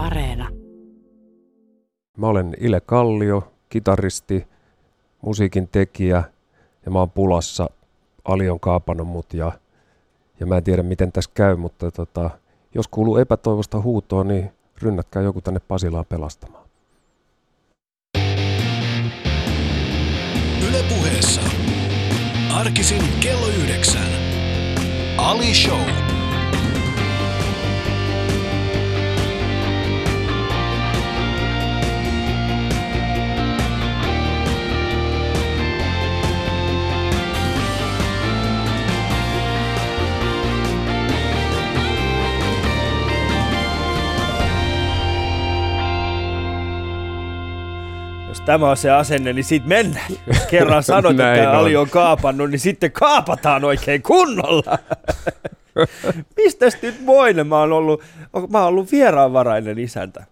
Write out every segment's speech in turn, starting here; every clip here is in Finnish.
Areena. Mä olen Ile Kallio, kitaristi, musiikin tekijä ja mä oon pulassa. Ali on kaapannut mut ja, ja mä en tiedä miten tässä käy, mutta tota, jos kuuluu epätoivosta huutoa, niin rynnätkää joku tänne Pasilaan pelastamaan. Yle puheessa. Arkisin kello yhdeksän. Ali Show. Tämä on se asenne, niin siitä mennään. Jos kerran sanoit, että on. Ali on kaapannut, niin sitten kaapataan oikein kunnolla. Mistäs nyt moinen? Mä oon ollut, mä oon ollut vieraanvarainen isäntä.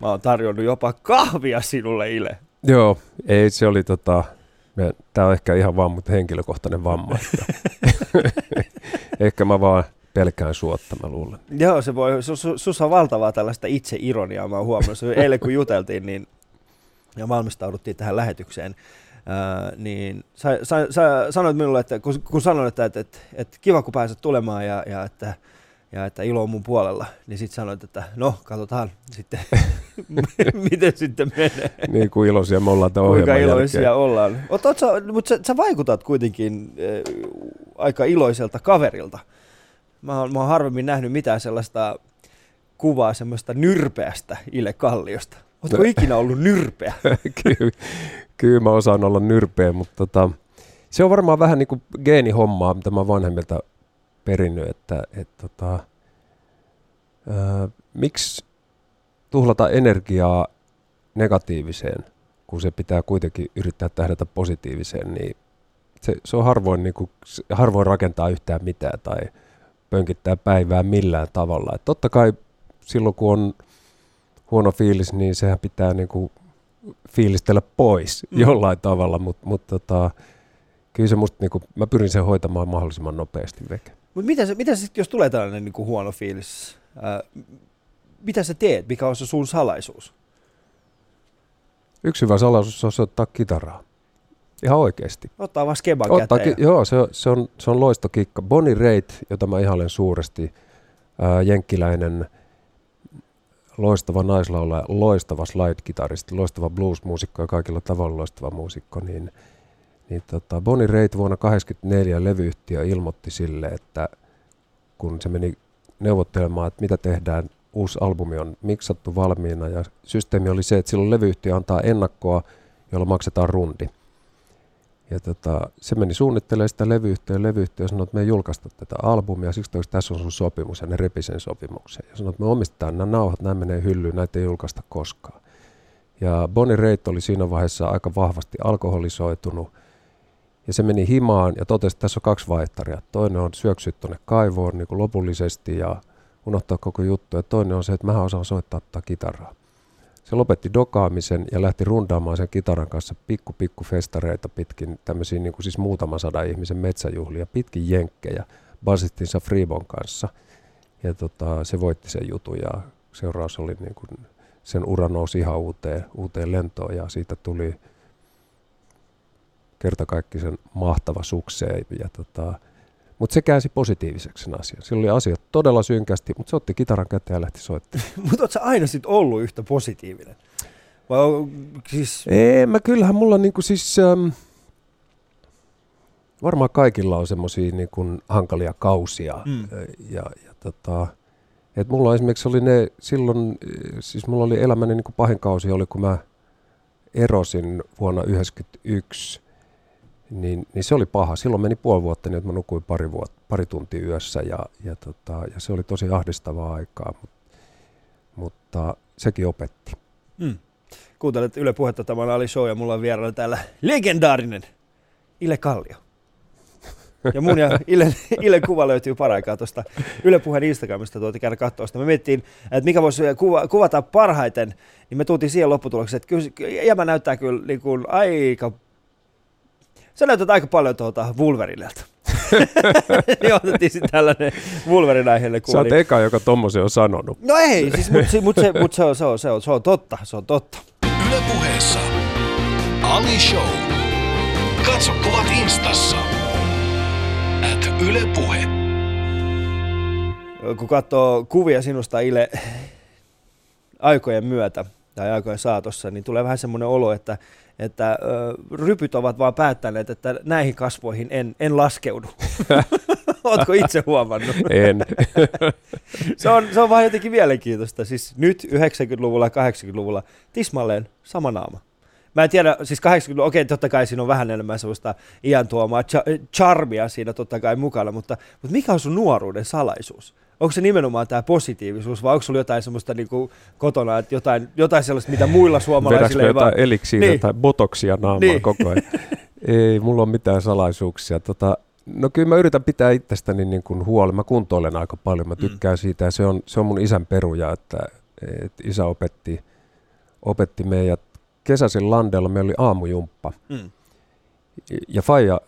Mä oon tarjonnut jopa kahvia sinulle, Ile. Joo, ei se oli tota, tää on ehkä ihan vaan mut henkilökohtainen vamma. Ehkä mä vaan pelkään suotta, mä luulen. Joo, se voi, su, su, sus on valtavaa tällaista itseironiaa, mä oon huomannut. Eilen kun juteltiin niin, ja valmistauduttiin tähän lähetykseen, ää, niin sä, sä, sä sanoit minulle, että kun, kun sanoin, että, että, että, että kiva kun pääset tulemaan ja, ja, että, ja että ilo on mun puolella, niin sitten sanoit, että no katsotaan sitten, miten sitten menee. Niin kuin iloisia me ollaan tämän Kuinka iloisia jälkeen. ollaan. Oot sä, mutta sä, sä vaikutat kuitenkin äh, aika iloiselta kaverilta. Mä oon, mä oon harvemmin nähnyt mitään sellaista kuvaa semmoista nyrpeästä Ile Kalliosta. Ootko No. ikinä ollut nyrpeä? kyllä, kyllä mä osaan olla nyrpeä, mutta tota, se on varmaan vähän niin kuin geenihommaa, mitä mä vanhemmilta perinnyt, että et, tota, ää, miksi tuhlata energiaa negatiiviseen, kun se pitää kuitenkin yrittää tähdätä positiiviseen, niin se, se on harvoin, niin kuin, harvoin rakentaa yhtään mitään tai pönkittää päivää millään tavalla. Et totta kai silloin, kun on huono fiilis, niin sehän pitää niin kuin fiilistellä pois Mm. jollain tavalla, mutta mut, tota, kyllä se musta, niin kuin, mä pyrin sen hoitamaan mahdollisimman nopeasti veke. Mutta mitä, se, mitä se sit, jos tulee tällainen niin kuin huono fiilis? Ää, mitä sä teet? Mikä on se sun salaisuus? Yksi hyvä salaisuus on soittaa kitaraa. Ihan oikeasti. Ottaa vaan skeban Ottaa, käteen. ki- joo, se, on- se, on, se on loistokikka. Bonnie Raitt, jota mä ihailen suuresti, ää, jenkkiläinen, loistava naislaulaja, loistava slide-kitaristi, loistava blues-muusikko ja kaikilla tavalla loistava muusikko, niin, niin tota Bonnie Raitt vuonna 1984 levyyhtiö ilmoitti sille, että kun se meni neuvottelemaan, että mitä tehdään, uusi albumi on miksattu valmiina ja systeemi oli se, että silloin levyyhtiö antaa ennakkoa, jolla maksetaan rundi. Ja tota, se meni suunnittelemaan sitä levyyhtiöä, levyyhtiö sanoi, että me ei julkaista tätä albumia, siksi että tässä on sun sopimus, ja ne repi sen sopimuksen. Ja sanoi, että me omistetaan nämä nauhat, nämä menee hyllyyn, näitä ei julkaista koskaan. Ja Bonnie Raitt oli siinä vaiheessa aika vahvasti alkoholisoitunut, ja se meni himaan ja totesi, että tässä on kaksi vaihtaria. Toinen on syöksyä tuonne kaivoon niin lopullisesti ja unohtaa koko juttu, ja toinen on se, että mä osaan soittaa tätä kitaraa. Se lopetti dokaamisen ja lähti rundaamaan sen kitaran kanssa pikku pikku festareita pitkin tämmöisiä niin kuin siis muutaman sadan ihmisen metsäjuhlia, pitkin jenkkejä basistinsa Freebon kanssa. Ja tota, se voitti sen jutun ja seuraus oli niin kuin, sen ura nousi ihan uuteen, uuteen lentoon ja siitä tuli kertakaikkisen mahtava sukseen. Ja tota, mutta se käänsi positiiviseksi sen asian. Sillä oli asiat todella synkästi, mutta se otti kitaran käteen ja lähti soittamaan. Mutta ootko aina sit ollut yhtä positiivinen? Vai on, siis, Ei, mä kyllähän mulla niinku siis... Ähm, varmaan kaikilla on semmoisia niinku hankalia kausia. Mm. Ja, ja tota, et mulla esimerkiksi oli ne silloin, äh, siis mulla oli elämäni niinku pahin kausi oli, kun mä erosin vuonna 1991. Niin, niin se oli paha. Silloin meni puoli vuotta niin, mä nukuin pari, vuotta, pari tuntia yössä ja, ja, tota, ja se oli tosi ahdistavaa aikaa, mutta, mutta sekin opetti. mm. Kuuntelet Yle Puhetta, tämä on Ali Show ja mulla on vieraana täällä legendaarinen Ile Kallio. Ja mun ja Ile, Ile kuva löytyy paraikaa tuosta Yle Puheen Instagramista, tuotiin käydä katsoa sitä. Me miettiin, että mikä voisi kuva, kuvata parhaiten, niin me tultiin siihen lopputulokseen, että kyllä jämä näyttää kyllä niin kuin aika... Sä näytät aika paljon tuota Wolverinelta. niin otettiin sitten tällainen Wolverine aiheelle Sä oot eka, joka tommosen on sanonut. No ei, siis, mutta se, mut se, mut se, on, se, on, se, on, se on totta, se on totta. Yle puheessa. Ali Show. Katso kuvat instassa. At Yle Puhe. kun katsoo kuvia sinusta Ile aikojen myötä tai aikojen saatossa, niin tulee vähän semmoinen olo, että, että ö, rypyt ovat vaan päättäneet, että näihin kasvoihin en, en laskeudu. Oletko itse huomannut? En. Se on, se on vaan jotenkin mielenkiintoista. Siis nyt 90-luvulla ja 80-luvulla tismalleen sama naama. Mä en tiedä, siis 80 okei, totta kai siinä on vähän enemmän sellaista iän tuomaa cha- charmia siinä totta kai mukana, mutta, mutta mikä on sun nuoruuden salaisuus? Onko se nimenomaan tämä positiivisuus vai onko sulla jotain semmoista niinku kotona, että jotain, jotain sellaista, mitä muilla suomalaisilla ei vaan... jotain eliksiä Niin. tai botoksia naamaan Niin. koko ajan? Ei, mulla on mitään salaisuuksia. Tota, no kyllä mä yritän pitää itsestäni niin kuin huoli. Mä kuntoilen aika paljon, mä tykkään siitä ja se on, se on mun isän peruja, että, että isä opetti, opetti meidät kesäisin landella, meillä oli aamujumppa Mm. ja Faija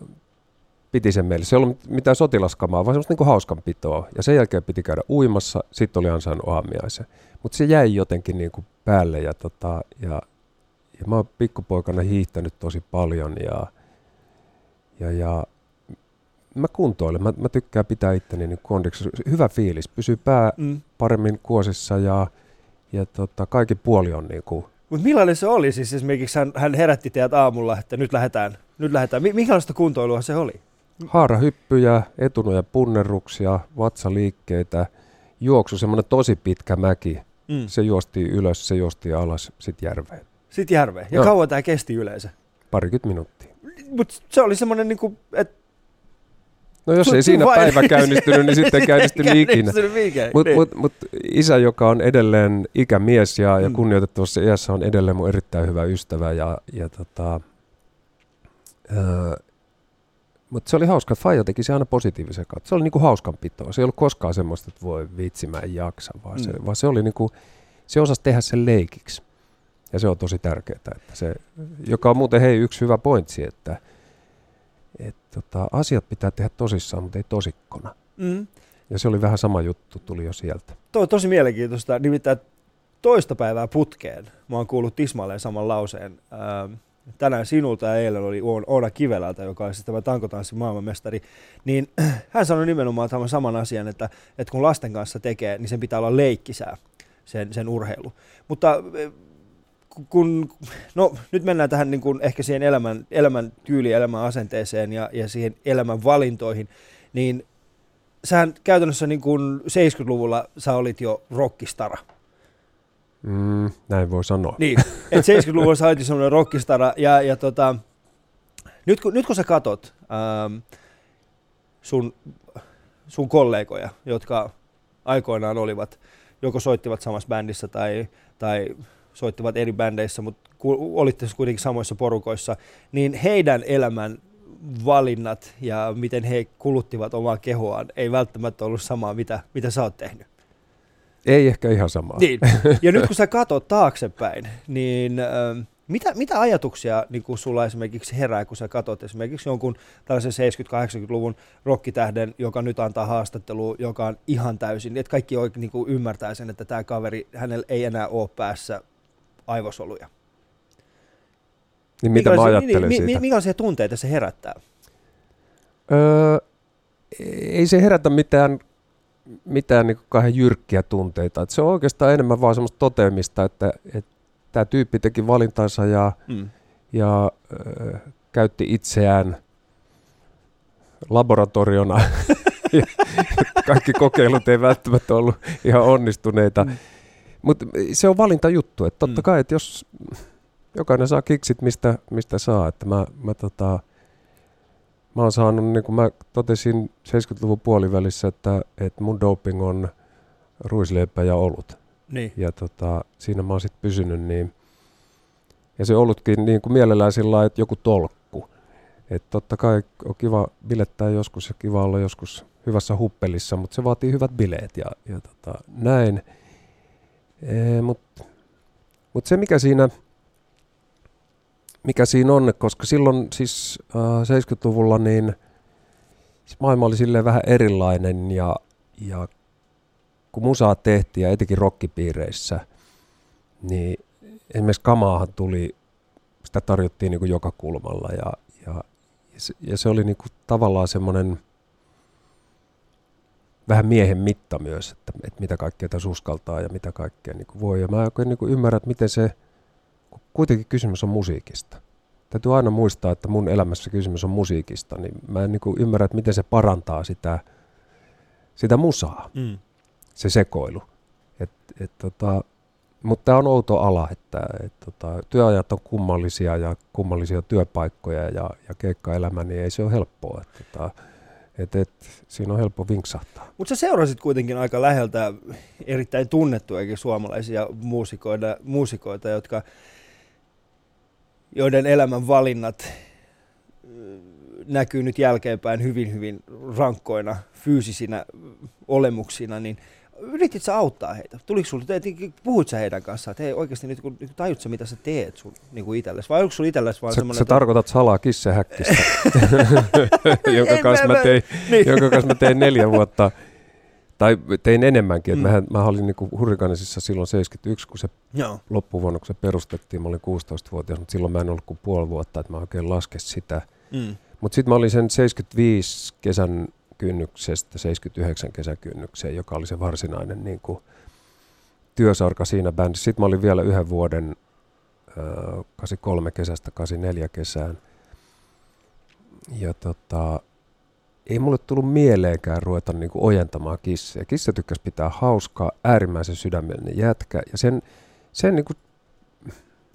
piti sen meille. Se ei ollut mitään sotilaskamaa, vaan semmoista niin hauskanpitoa. Ja sen jälkeen piti käydä uimassa, sitten oli ansainnut aamiaisen. Mutta se jäi jotenkin niin kuin päälle ja, tota, ja, ja mä oon pikkupoikana hiihtänyt tosi paljon ja, ja, ja mä kuntoilen. Mä, mä tykkään pitää itteni niin kondiksi. Hyvä fiilis, pysyy pää Mm. paremmin kuosissa ja, ja tota, kaikki puoli on niin kuin Mutta millainen se oli? Siis esimerkiksi hän, hän herätti teidät aamulla, että nyt lähdetään. Nyt lähdetään. Mi- minkälaista kuntoilua se oli? Haarahyppyjä, etunoja punnerruksia, vatsaliikkeitä, juoksu, semmoinen tosi pitkä mäki. Mm. Se juosti ylös, se juosti alas, sitten järveen. Sitten järveen. Ja Joo. kauan tämä kesti yleensä? Parikymmentä minuuttia. Mutta se oli semmoinen, niinku, että No jos ei siinä päivä käynnistynyt, niin sitten käynnistynyt ikinä. Mutta Niin. mut, mut isä, joka on edelleen ikämies ja, ja Mm. kunnioitettavassa iässä, on edelleen mun erittäin hyvä ystävä. Ja, ja tota, mutta se oli hauska, että Faija teki se aina positiivisen kautta. Se oli niinku hauskanpitoa. Se ei ollut koskaan semmoista, että voi vitsi, mä en jaksa, vaan, se, Mm. vaan se oli niinku, se osasi tehdä sen leikiksi. Ja se on tosi tärkeää, että se, joka on muuten hei yksi hyvä pointsi, että et, tota, asiat pitää tehdä tosissaan, mutta ei tosikkona. Mm. Ja se oli vähän sama juttu, tuli jo sieltä. Tuo on tosi mielenkiintoista. Nimittäin toista päivää putkeen mä oon kuullut tismalleen saman lauseen. Ähm, tänään sinulta ja eilen oli Oona- Kivelältä, joka on siis tämä tankotanssin maailmanmestari, niin hän sanoi nimenomaan tämän saman asian, että, että kun lasten kanssa tekee, niin sen pitää olla leikkisää, sen, sen urheilu. Mutta kun, no nyt mennään tähän niin kuin ehkä siihen elämän, elämän tyyliin, elämän asenteeseen ja, ja siihen elämän valintoihin, niin sähän käytännössä niin kuin 70-luvulla sä olit jo rockistara. Mm, näin voi sanoa. Niin, et 70-luvulla sä olit jo semmoinen rockistara ja, ja tota, nyt, kun, nyt kun sä katot ähm, sun, sun kollegoja, jotka aikoinaan olivat, joko soittivat samassa bändissä tai, tai soittivat eri bändeissä, mutta olitte kuitenkin samoissa porukoissa, niin heidän elämän valinnat ja miten he kuluttivat omaa kehoaan ei välttämättä ollut samaa, mitä, mitä sä oot tehnyt. Ei ehkä ihan samaa. Niin. Ja nyt kun sä katot taaksepäin, niin ähm, mitä, mitä ajatuksia niin kun sulla esimerkiksi herää, kun sä katot esimerkiksi jonkun tällaisen 70-80-luvun rokkitähden, joka nyt antaa haastattelua, joka on ihan täysin, että kaikki oikein niin ymmärtää sen, että tämä kaveri, hänellä ei enää ole päässä aivosoluja. Niin mitä mä Minkälaisia- ajattelen niin, mi- siitä? mi- Minkälaisia tunteita se herättää? Öö, ei se herätä mitään, mitään niin kahden jyrkkiä tunteita. Et se on oikeastaan enemmän vaan semmoista toteamista, että, että tämä tyyppi teki valintansa ja, Mm. ja öö, käytti itseään laboratoriona. kaikki kokeilut ei välttämättä ollut ihan onnistuneita. Mm. Mutta se on valintajuttu. Että totta Mm. kai, että jos jokainen saa kiksit mistä, mistä saa. Että mä, mä, tota, mä oon saanut, niin kuin mä totesin 70-luvun puolivälissä, että, että mun doping on ruisleipä ja olut. Niin. Ja tota, siinä mä oon sitten pysynyt niin. Ja se ollutkin niin kuin mielellään sillä lailla, että joku tolkku. Että totta kai on kiva bilettää joskus ja kiva olla joskus hyvässä huppelissa, mutta se vaatii hyvät bileet ja, ja tota, näin. Mutta mut se mikä siinä, mikä siinä on, koska silloin siis äh, 70-luvulla niin se maailma oli silleen vähän erilainen ja, ja kun musaa tehtiin ja etenkin rockipiireissä, niin esimerkiksi kamaahan tuli, sitä tarjottiin niin kuin joka kulmalla ja, ja, ja, se, ja se oli niin kuin tavallaan semmoinen vähän miehen mitta myös, että, että mitä kaikkea tässä uskaltaa ja mitä kaikkea niin kuin voi. Ja mä oikein niin kuin ymmärrän, että miten se, kuitenkin kysymys on musiikista. Täytyy aina muistaa, että mun elämässä kysymys on musiikista, niin mä en niin kuin ymmärrä, että miten se parantaa sitä, sitä musaa, mm. se sekoilu. Et, et, tota, mutta tämä on outo ala, että et, tota, työajat on kummallisia ja kummallisia työpaikkoja ja, ja keikkaelämä, niin ei se ole helppoa. Et, tota, et, et, siinä on helppo vinksahtaa. Mutta sä seurasit kuitenkin aika läheltä erittäin tunnettuja suomalaisia muusikoita, muusikoita jotka, joiden elämän valinnat näkyy nyt jälkeenpäin hyvin, hyvin rankkoina fyysisinä olemuksina, niin yritit sä auttaa heitä? Tuliko sulle, puhuit sä heidän kanssaan, että hei oikeasti nyt kun tajut sä mitä sä teet sun niin kuin itsellesi, vai onko sulla itsellesi vaan semmoinen... Sä että... tarkoitat salaa kissehäkkistä, jonka, kanssa mä tein, niin. jonka kanssa mä tein neljä vuotta, tai tein enemmänkin, että mm. mä, mä olin niin Hurrikanisissa silloin 71, kun se Joo. loppuvuonna, kun se perustettiin, mä olin 16-vuotias, mutta silloin mä en ollut kuin puoli vuotta, että mä oikein laske sitä. Mm. Mutta sitten mä olin sen 75 kesän kynnyksestä 79 kesäkynnykseen, joka oli se varsinainen niin kuin, työsarka siinä bändissä. Sitten mä olin vielä yhden vuoden, äh, 83 kesästä 84 kesään. Ja tota, ei mulle tullut mieleenkään ruveta niin kuin ojentamaan kisseja. Kissa tykkäsi pitää hauskaa, äärimmäisen sydämellinen jätkä. Ja sen, sen niin kuin,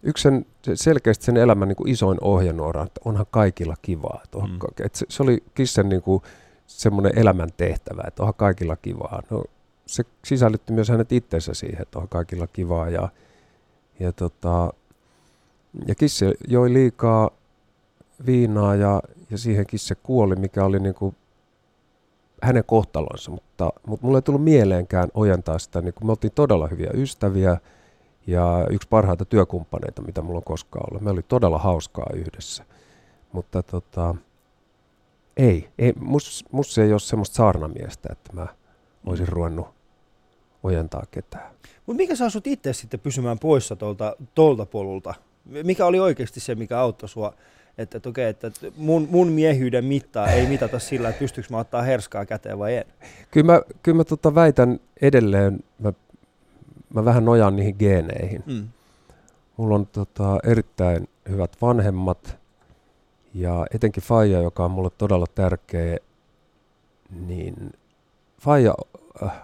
yksi sen, selkeästi sen elämän niin kuin isoin ohjenuora, että onhan kaikilla kivaa. Että mm. että se, se, oli Kissen niin kuin, semmoinen elämäntehtävä, että onhan kaikilla kivaa. No, se sisällytti myös hänet itsensä siihen, että onhan kaikilla kivaa. Ja, ja, tota, ja Kisse joi liikaa viinaa ja, ja siihen Kisse kuoli, mikä oli niin kuin hänen kohtalonsa, mutta, mutta mulle ei tullut mieleenkään ojentaa sitä. Niin kuin me oltiin todella hyviä ystäviä ja yksi parhaita työkumppaneita, mitä mulla on koskaan ollut. Me oli todella hauskaa yhdessä. Mutta tota, ei, ei mus, mus ei ole semmoista saarnamiestä, että mä olisin ruvennut ojentaa ketään. Mutta mikä saa sut itse sitten pysymään poissa tuolta, tuolta polulta? Mikä oli oikeasti se, mikä auttoi sua, että, että, okei, että mun, mun miehyyden mittaa ei mitata sillä, että pystyykö mä ottaa herskaa käteen vai en? Kyllä mä, kyllä mä tota väitän edelleen, mä, mä vähän nojaan niihin geeneihin. Mm. Mulla on tota erittäin hyvät vanhemmat, ja etenkin Faija, joka on mulle todella tärkeä, niin Faija äh,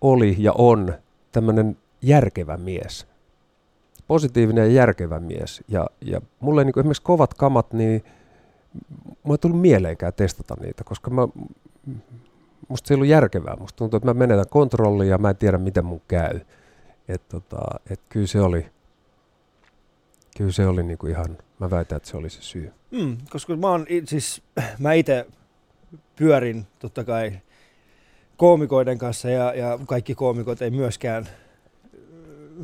oli ja on tämmöinen järkevä mies. Positiivinen ja järkevä mies. Ja, ja mulle niin esimerkiksi kovat kamat, niin mulle ei tullut mieleenkään testata niitä, koska mä, musta se ei ollut järkevää. Musta tuntuu, että mä menetän kontrollia ja mä en tiedä, miten mun käy. Että tota, et kyllä se oli, Kyllä se oli niinku ihan, mä väitän, että se oli se syy. Mm, koska mä oon, siis mä itse pyörin totta kai koomikoiden kanssa ja, ja kaikki koomikot ei myöskään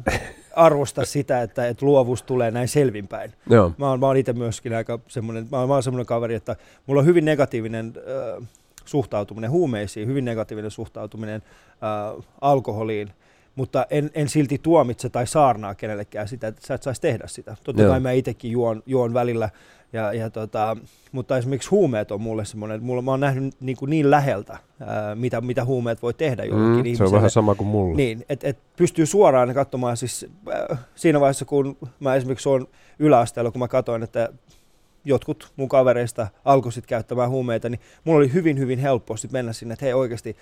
äh, arvosta sitä, että, että luovuus tulee näin selvinpäin. Joo. Mä oon, mä oon itse myöskin aika semmoinen, mä oon, mä oon semmoinen kaveri, että mulla on hyvin negatiivinen äh, suhtautuminen huumeisiin, hyvin negatiivinen suhtautuminen äh, alkoholiin, mutta en, en silti tuomitse tai saarnaa kenellekään sitä, että sä et saisi tehdä sitä. Totta Joo. kai mä itsekin juon, juon välillä, ja, ja tota, mutta esimerkiksi huumeet on mulle semmoinen, että mulla, mä oon nähnyt niin, kuin niin läheltä, ää, mitä, mitä huumeet voi tehdä jollekin mm, ihmiselle. Se on vähän sama kuin mulla. Niin, että et pystyy suoraan katsomaan siis äh, siinä vaiheessa, kun mä esimerkiksi on yläasteella, kun mä katsoin, että jotkut mun kavereista alkoi sitten käyttämään huumeita, niin mulla oli hyvin, hyvin helppo sitten mennä sinne, että hei oikeasti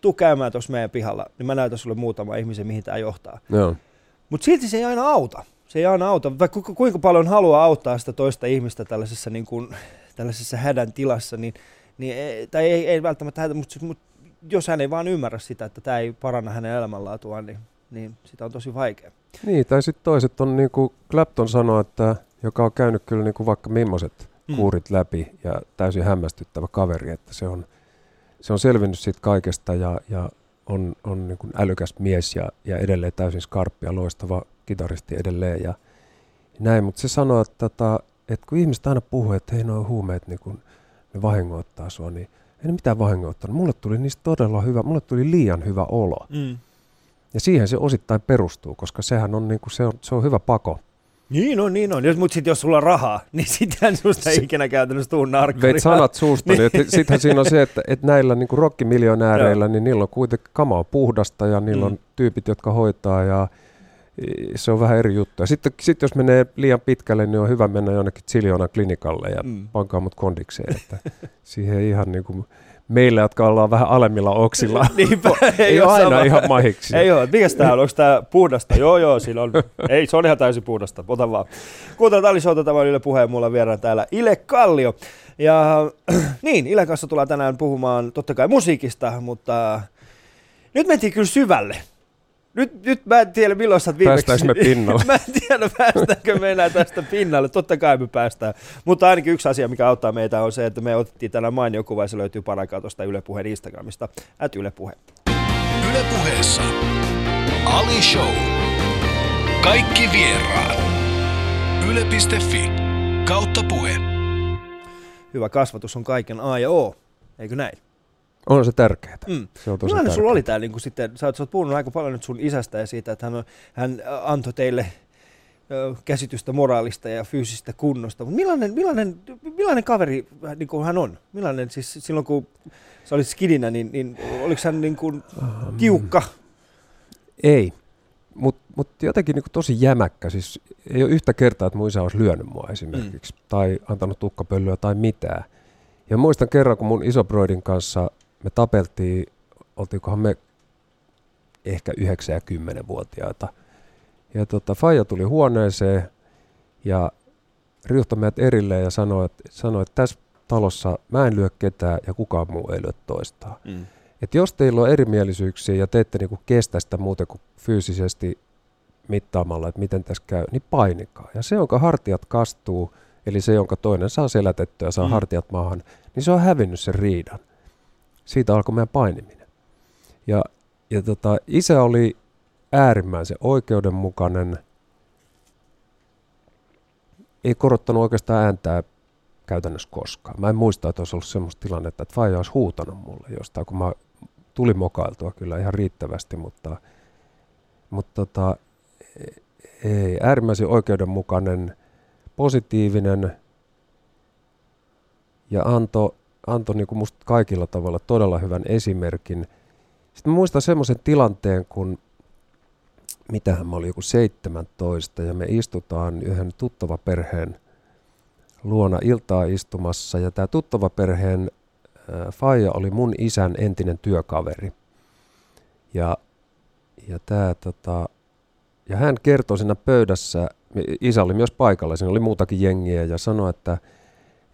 tuu käymään tuossa meidän pihalla, niin mä näytän sulle muutama ihmisen, mihin tämä johtaa. Mutta silti se ei aina auta. Se ei aina auta. Vaikka ku, kuinka paljon haluaa auttaa sitä toista ihmistä tällaisessa, niin kuin, tällaisessa hädän tilassa, niin, niin ei, tai ei, ei välttämättä hätä, mutta, mutta jos hän ei vaan ymmärrä sitä, että tämä ei paranna hänen elämänlaatuaan, niin, niin sitä on tosi vaikea. Niin, tai sitten toiset on niin kuin Clapton sanoi, että joka on käynyt kyllä niin kuin vaikka millaiset mm. kuurit läpi ja täysin hämmästyttävä kaveri, että se on – se on selvinnyt siitä kaikesta ja, ja on, on niin kuin älykäs mies ja, ja edelleen täysin skarppi ja loistava kitaristi edelleen ja näin. Mutta se sanoo, että, tota, että kun ihmiset aina puhuu, että hei nuo huumeet niin kuin ne vahingoittaa sua, niin ei ne mitään vahingoittanut. Mulle tuli niistä todella hyvä, mulle tuli liian hyvä olo. Mm. Ja siihen se osittain perustuu, koska sehän on, niin kuin, se on, se on hyvä pako. Niin on, niin on. Jos, mutta sitten jos sulla on rahaa, niin sittenhän susta ei ikinä käytännössä tuu narkkari. Veit sanat suusta, niin. Sittenhän siinä on se, että, että näillä niin kuin rockimiljonääreillä, niin niillä on kuitenkin kama on puhdasta ja niillä on Mm. tyypit, jotka hoitaa ja i- se on vähän eri juttu. Ja sitten sit jos menee liian pitkälle, niin on hyvä mennä jonnekin Chiliona klinikalle ja Mm. pankaa mut kondikseen. Että siihen ei ihan niin kuin meillä, jotka ollaan vähän alemmilla oksilla, Niinpä, ei, ole aina sama. ihan mahiksi. Ei ole. Mikäs tää on? Onko tää puhdasta? Joo, joo, siinä on. Ei, se on ihan täysin puhdasta. Ota vaan. Kuuntelut Ali Showta, tämä on Yle Puheen. Mulla vieraan täällä Ile Kallio. Ja niin, Ile kanssa tullaan tänään puhumaan totta kai musiikista, mutta nyt mentiin kyllä syvälle. Nyt, nyt mä en tiedä milloin sä oot viimeksi... Päästäänkö me pinnalle? mä en tiedä päästäänkö me enää tästä pinnalle. Totta kai me päästään. Mutta ainakin yksi asia, mikä auttaa meitä on se, että me otettiin tänään mainio kuva ja se löytyy paraikaa tuosta Yle Puheen Instagramista. At Yle Puhe. Yle puheessa Ali Show. Kaikki vieraat. Yle.fi kautta puhe. Hyvä kasvatus on kaiken A ja O. Eikö näin? On se tärkeää. Mm. Se on tosi Millainen sulla oli tää, niin kun sitten, sä oot, sä oot puhunut aika paljon nyt sun isästä ja siitä, että hän, on, hän antoi teille käsitystä moraalista ja fyysistä kunnosta, mutta millainen, millainen, millainen kaveri äh, niin kuin hän on? Millainen siis silloin, kun sä olit skidinä, niin, niin oliko hän niin kuin tiukka? Ei, mutta mut jotenkin niinku tosi jämäkkä. Siis ei ole yhtä kertaa, että mun isä olisi lyönyt mua esimerkiksi, mm. tai antanut tukkapölyä tai mitään. Ja muistan kerran, kun mun isobroidin kanssa me tapeltiin, oltiinkohan me ehkä 9 ja 10-vuotiaita. Ja tota, Faija tuli huoneeseen ja riuhtoi meidät erilleen ja sanoi, että, sanoi, että tässä talossa mä en lyö ketään ja kukaan muu ei lyö toistaan. Mm. Et jos teillä on erimielisyyksiä ja te ette niinku kestä sitä muuten kuin fyysisesti mittaamalla, että miten tässä käy, niin painikaa. Ja se, jonka hartiat kastuu, eli se, jonka toinen saa selätettyä ja saa Mm. mm. hartiat maahan, niin se on hävinnyt sen riidan. Siitä alkoi meidän painiminen. Ja, ja tota, isä oli äärimmäisen oikeudenmukainen, ei korottanut oikeastaan ääntää käytännössä koskaan. Mä en muista, että olisi ollut semmoista tilannetta, että Faija olisi huutanut mulle jostain, kun mä tulin mokailtua kyllä ihan riittävästi, mutta, mutta tota, ei, äärimmäisen oikeudenmukainen, positiivinen ja antoi anto niinku musta kaikilla tavalla todella hyvän esimerkin. Sitten mä muistan semmoisen tilanteen, kun mitähän mä olin joku 17 ja me istutaan yhden tuttava perheen luona iltaa istumassa ja tämä tuttava perheen äh, faija oli mun isän entinen työkaveri. Ja, ja, tää, tota, ja hän kertoi siinä pöydässä, isä oli myös paikalla, siinä oli muutakin jengiä ja sanoi, että,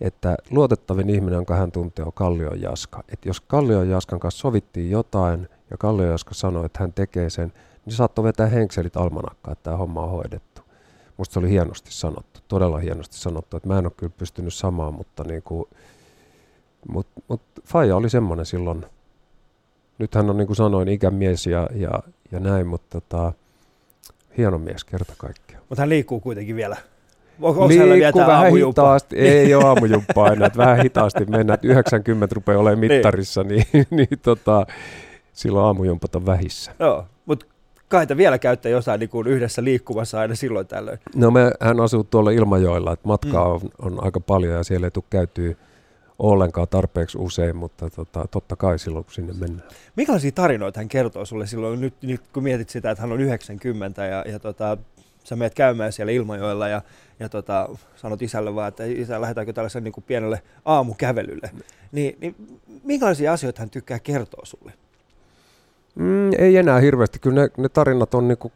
että luotettavin ihminen, jonka hän tuntee, on Kallion Jaska. Että jos Kallion Jaskan kanssa sovittiin jotain ja Kallion Jaska sanoi, että hän tekee sen, niin saattoi vetää henkselit almanakkaan, että tämä homma on hoidettu. Musta se oli hienosti sanottu, todella hienosti sanottu, että mä en ole kyllä pystynyt samaan, mutta niin kuin, mut, mut Faija oli semmoinen silloin, nyt hän on niin kuin sanoin ikämies ja, ja, ja näin, mutta tota, hieno mies kerta kaikkiaan. Mutta hän liikkuu kuitenkin vielä. Onko, vielä tämä vähän hitaasti, ei ole aamujumppaa enää, että vähän hitaasti mennään, että 90 rupeaa olemaan Niin. mittarissa, niin, niin tota, silloin aamujumpat on vähissä. Joo, mutta kai te vielä käytte jossain niin kuin yhdessä liikkumassa aina silloin tällöin. No me, hän asuu tuolla Ilmajoella, että matkaa Mm. on, on aika paljon ja siellä ei tule käytyä ollenkaan tarpeeksi usein, mutta tota, totta kai silloin kun sinne mennään. Minkälaisia tarinoita hän kertoo sulle silloin, nyt, nyt kun mietit sitä, että hän on 90 ja, ja tota, sä meet käymään siellä Ilmajoella ja, ja tota, sanot isälle vaan, että isä, lähdetäänkö tällaisen niin kuin pienelle aamukävelylle. Niin, niin minkälaisia asioita hän tykkää kertoa sulle? Mm, ei enää hirveästi, kyllä ne, ne tarinat on niinku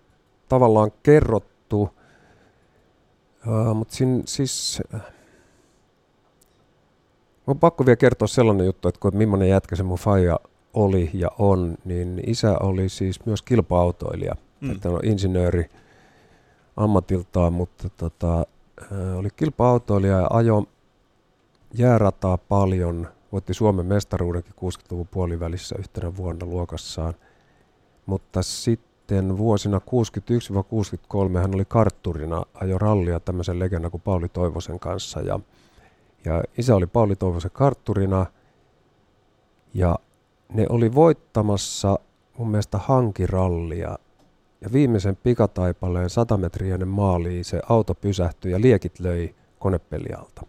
tavallaan kerrottu, uh, mutta sin, siis... Äh, on pakko vielä kertoa sellainen juttu, että kun, millainen jätkä se mun faija oli ja on, niin isä oli siis myös kilpa-autoilija. Mm. Että on insinööri ammatiltaan, mutta tota, oli kilpa-autoilija ja ajo jäärataa paljon. Voitti Suomen mestaruudenkin 60-luvun puolivälissä yhtenä vuonna luokassaan. Mutta sitten vuosina 61-63 hän oli kartturina, ajo rallia tämmöisen legendan kuin Pauli Toivosen kanssa. Ja, Ja isä oli Pauli Toivosen kartturina ja ne oli voittamassa mun mielestä hankirallia. Ja viimeisen pikataipaleen 100 metriä ennen maaliin se auto pysähtyi ja liekit löi konepelialta.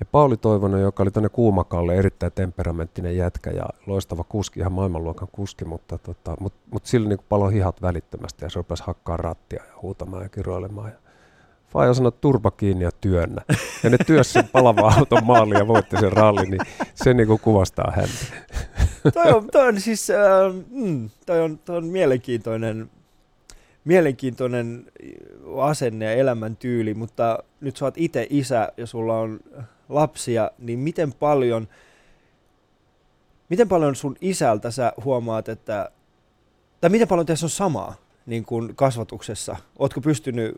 Ja Pauli Toivonen, joka oli tänne kuumakalle erittäin temperamenttinen jätkä ja loistava kuski, ihan maailmanluokan kuski, mutta, tota, mut, mut sillä niin palo hihat välittömästi ja se rupesi hakkaa rattia ja huutamaan ja kiroilemaan. Ja Faija sanoi, turpa kiinni ja työnnä. Ja ne työssä palava auton maaliin ja voitti sen rallin, niin se niin kuin kuvastaa häntä. Toi, on, toi on siis äh, mm, toi on, toi on mielenkiintoinen, mielenkiintoinen asenne ja elämäntyyli, mutta nyt sä oot itse isä ja sulla on lapsia, niin miten paljon, miten paljon sun isältä sä huomaat, että, tai miten paljon teissä on samaa niin kuin kasvatuksessa? Ootko pystynyt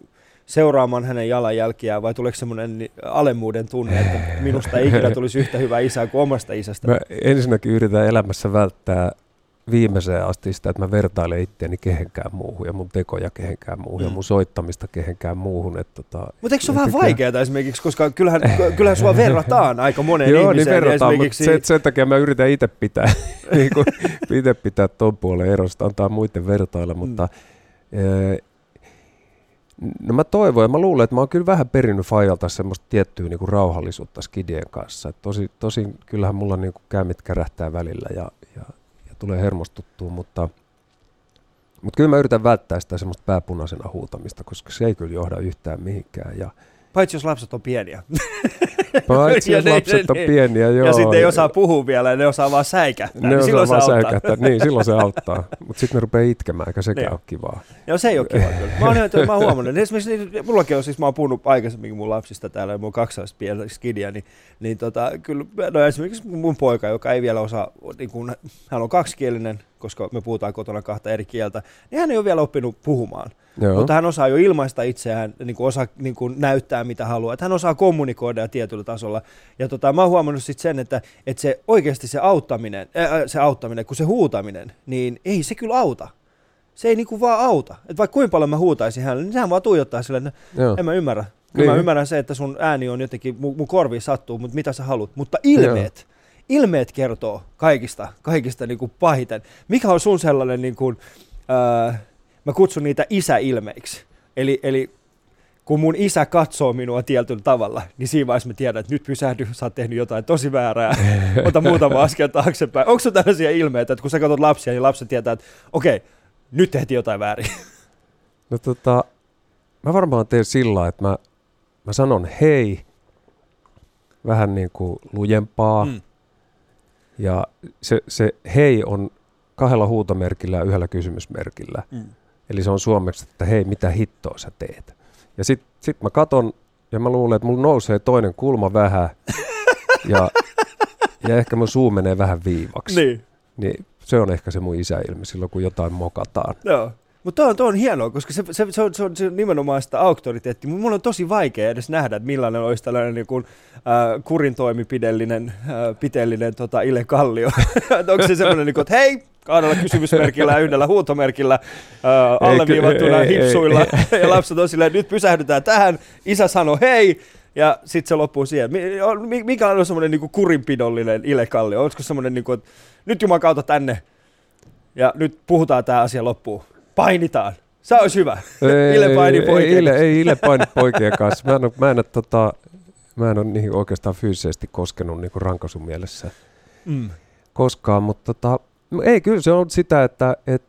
seuraamaan hänen jalanjälkiään vai tuleeko semmoinen alemmuuden tunne, että minusta ei ikinä tulisi yhtä hyvää isää kuin omasta isästä? Mä ensinnäkin yritän elämässä välttää viimeiseen asti sitä, että mä vertailen itseäni kehenkään muuhun ja mun tekoja kehenkään muuhun mm. ja mun soittamista kehenkään muuhun. Että tota, mutta eikö se ole vähän vaikeaa esimerkiksi, koska kyllähän, kyllähän sua verrataan aika moneen Joo, niin verrataan, esimerkiksi... mutta sen, sen takia mä yritän itse pitää, niin kuin, itse pitää ton puolen erosta, antaa muiden vertailla, mm. mutta mm. No mä toivon ja mä luulen, että mä oon kyllä vähän perinnyt Fajalta semmoista tiettyä niin kuin rauhallisuutta skidien kanssa. Et tosi, tosin kyllähän mulla niin kuin käymit kärähtää välillä ja, ja, ja tulee hermostuttua, mutta, mutta kyllä mä yritän välttää sitä semmoista pääpunaisena huutamista, koska se ei kyllä johda yhtään mihinkään. Ja, Paitsi jos lapset on pieniä. Paitsi jos lapset on pieniä, joo. Ja sitten ei osaa puhua vielä, ne osaa vaan säikähtää. Ne niin osaa vaan säikähtää, niin silloin se auttaa. Mutta sitten ne rupeaa itkemään, eikä sekään niin. ole kivaa. Joo, se ei ole kiva kyllä. Mä oon, mä oon huomannut, esimerkiksi mullakin on siis, mä oon puhunut aikaisemmin mun lapsista täällä, ja mun kaksaista pientä skidia, niin, niin tota, kyllä, no esimerkiksi mun poika, joka ei vielä osaa, niin kun, hän on kaksikielinen, koska me puhutaan kotona kahta eri kieltä, niin hän ei ole vielä oppinut puhumaan. Joo. Mutta hän osaa jo ilmaista itseään, niin kuin osaa niin kuin näyttää mitä haluaa. Että hän osaa kommunikoida tietyllä tasolla. Ja tota, mä oon huomannut sitten sen, että, että se oikeasti se auttaminen, äh, se auttaminen, kun se huutaminen, niin ei se kyllä auta. Se ei niinku vaan auta. Että vaikka kuinka paljon mä huutaisin hänelle, niin sehän vaan tuijottaa silleen, että en mä ymmärrä. Kyllä niin. mä ymmärrän se, että sun ääni on jotenkin, mun, mun korviin sattuu, mutta mitä sä haluat. Mutta ilmeet, Joo. Ilmeet kertoo kaikista, kaikista niinku pahiten. Mikä on sun sellainen niinku, äh, mä kutsun niitä isäilmeiksi. Eli, eli kun mun isä katsoo minua tietyllä tavalla, niin siinä vaiheessa mä tiedän, että nyt pysähdy, sä oot tehnyt jotain tosi väärää, ota muutama askel taaksepäin. Onko se tällaisia ilmeitä, että kun sä katsot lapsia, niin lapset tietää, että okei, okay, nyt tehtiin jotain väärin? No tota, mä varmaan teen sillä että mä, mä sanon hei, vähän niin kuin lujempaa, mm. Ja se, se hei on kahdella huutomerkillä ja yhdellä kysymysmerkillä. Mm. Eli se on suomeksi, että hei, mitä hittoa sä teet? Ja sit, sit mä katon ja mä luulen, että mulla nousee toinen kulma vähän ja, ja ehkä mun suu menee vähän viivaksi. Niin. niin se on ehkä se mun isäilmi silloin, kun jotain mokataan. Joo. Mutta tuo on, on hienoa, koska se, se, se, on, se, on, se on nimenomaan sitä auktoriteettia. Mulla on tosi vaikea edes nähdä, että millainen olisi tällainen niin kuin, äh, kurintoimipidellinen äh, pitellinen tota, Ile Kallio. Onko se semmoinen, niin kuin, että hei, kahdella kysymysmerkillä ja yhdellä huutomerkillä äh, alleviivattuna hipsuilla. Ei, ei, ja lapset on silleen, nyt pysähdytään tähän. Isä sanoi hei, ja sitten se loppuu siihen. Mikä on semmoinen niin kurinpidollinen Ile Kallio? Olisiko semmoinen, niin kuin, että nyt jumakauta tänne, ja nyt puhutaan tämä asia loppuun painitaan. Se olisi hyvä. Ei, Ile paini poikien ei, Ile, ei Ile paini poikien kanssa. Mä en, ole, mä en, ole, tota, mä en ole niihin oikeastaan fyysisesti koskenut niin rankasun mielessä mm. koskaan, mutta tota, ei, kyllä se on sitä, että et,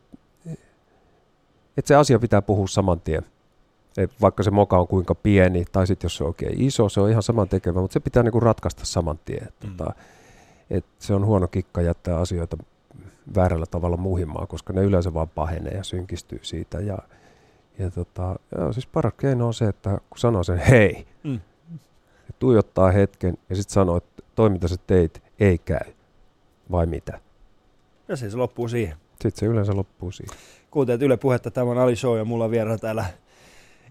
et se asia pitää puhua saman tien. Et vaikka se moka on kuinka pieni, tai sitten jos se on oikein iso, se on ihan saman tekevä, mutta se pitää niinku ratkaista saman tien. Mm. Tota, et se on huono kikka jättää asioita väärällä tavalla muhimaan, koska ne yleensä vaan pahenee ja synkistyy siitä. Ja, ja tota, joo, siis paras keino on se, että kun sanoo sen hei, mm. ja tuijottaa hetken ja sitten sanoo, että toi mitä sä teit ei käy, vai mitä. Ja se loppuu siihen. Sitten se yleensä loppuu siihen. Kuuntelet Yle Puhetta, tämä on Ali Show ja mulla on vielä täällä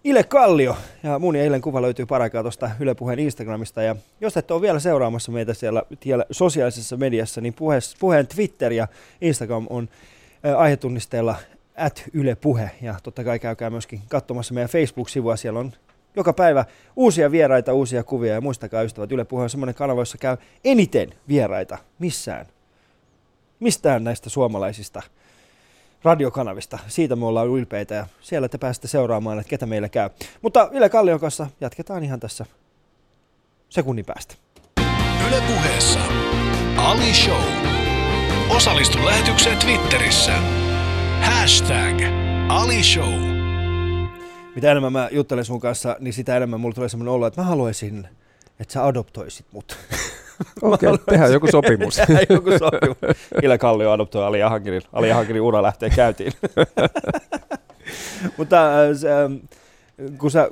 Ile Kallio. Ja mun ja Ilen kuva löytyy paraikaa tuosta Yle Puheen Instagramista. Ja jos et ole vielä seuraamassa meitä siellä, siellä sosiaalisessa mediassa, niin puhe, puheen Twitter ja Instagram on ä, aihetunnisteella at Yle Puhe. Ja totta kai käykää myöskin katsomassa meidän Facebook-sivua. Siellä on joka päivä uusia vieraita, uusia kuvia ja muistakaa ystävät, Yle Puhe on semmoinen kanava, jossa käy eniten vieraita missään. Mistään näistä suomalaisista radiokanavista. Siitä me ollaan ylpeitä ja siellä te pääsette seuraamaan, että ketä meillä käy. Mutta Yle Kallion kanssa jatketaan ihan tässä sekunnin päästä. Yle Puheessa Ali Show. Osallistu lähetykseen Twitterissä. Hashtag Ali Show. Mitä enemmän mä juttelen sun kanssa, niin sitä enemmän mulla tulee semmoinen olo, että mä haluaisin, että sä adoptoisit mut. Okei, okay, tehdään joku sopimus. tehdään joku sopimus. Ile Kallio adoptoi Ali Jahankirin. Ali Jahankirin ura lähtee käyntiin. Mutta äh, se, ähm, kun sä,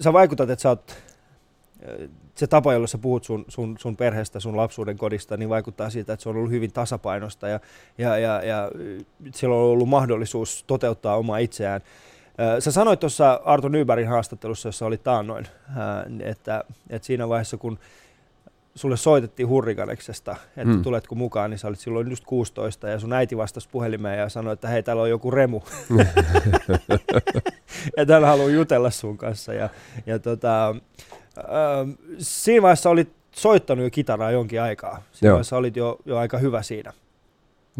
sä vaikutat, että sä oot äh, se tapa, jolla sä puhut sun, sun, sun perheestä, sun lapsuuden kodista, niin vaikuttaa siitä, että se on ollut hyvin tasapainosta ja, ja, ja, ja siellä on ollut mahdollisuus toteuttaa omaa itseään. Sä sanoit tuossa Arto Nybergin haastattelussa, jossa oli taannoin, että, että siinä vaiheessa, kun sulle soitettiin Hurrikaneksesta, että hmm. tuletko mukaan, niin sä olit silloin just 16 ja sun äiti vastasi puhelimeen ja sanoi, että hei, täällä on joku remu. ja täällä haluaa jutella sun kanssa. Ja, ja tota, äh, siinä vaiheessa olit soittanut jo kitaraa jonkin aikaa. Siinä Joo. vaiheessa olit jo, jo aika hyvä siinä.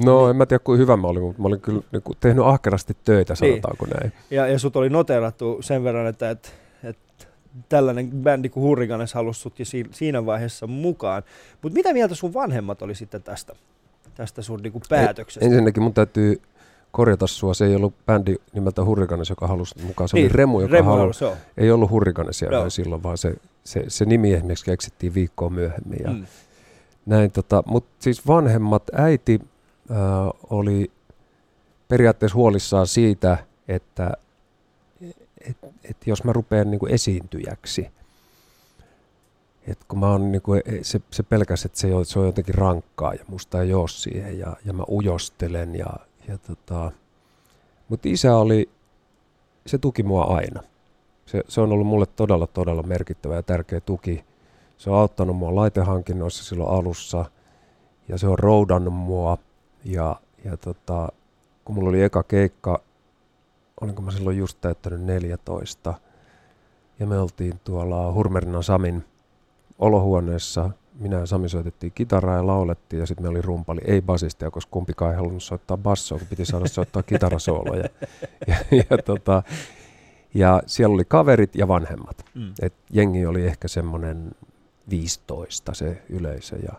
No niin. en mä tiedä kuin hyvä mä olin, mutta mä olin kyllä niin kuin, tehnyt ahkerasti töitä, niin. sanotaanko niin. näin. Ja, ja sut oli noterattu sen verran, että, että, että tällainen bändi kuin Hurriganes halusi sut siinä vaiheessa mukaan. Mutta mitä mieltä sun vanhemmat oli sitten tästä, tästä sun niin kuin päätöksestä? Ensinnäkin mun täytyy korjata sua, se ei ollut bändi nimeltä Hurriganes, joka halusi mukaan, se niin, oli Remu, joka Remu halusi, ei ollut Hurriganesia no. silloin, vaan se, se, se nimi esimerkiksi keksittiin viikkoa myöhemmin. Ja mm. näin, tota, Mutta siis vanhemmat, äiti äh, oli periaatteessa huolissaan siitä, että et, et jos mä rupean niin kuin esiintyjäksi, et kun mä oon, niin kuin, se, se pelkäs, että se, se on jotenkin rankkaa ja musta ei ole siihen ja, ja mä ujostelen. Ja, ja tota, mutta isä oli, se tuki mua aina. Se, se on ollut mulle todella, todella merkittävä ja tärkeä tuki. Se on auttanut mua laitehankinnoissa silloin alussa ja se on roudannut mua – ja, ja tota, kun mulla oli eka keikka, olinko mä silloin just täyttänyt 14, ja me oltiin tuolla Hurmerina Samin olohuoneessa. Minä ja Sami soitettiin kitaraa ja laulettiin ja sitten me oli rumpali, ei basistia, koska kumpikaan ei halunnut soittaa bassoa, kun piti saada soittaa kitarasooloja. Ja, ja, ja, tota, ja siellä oli kaverit ja vanhemmat. Mm. Et jengi oli ehkä semmoinen 15 se yleisö ja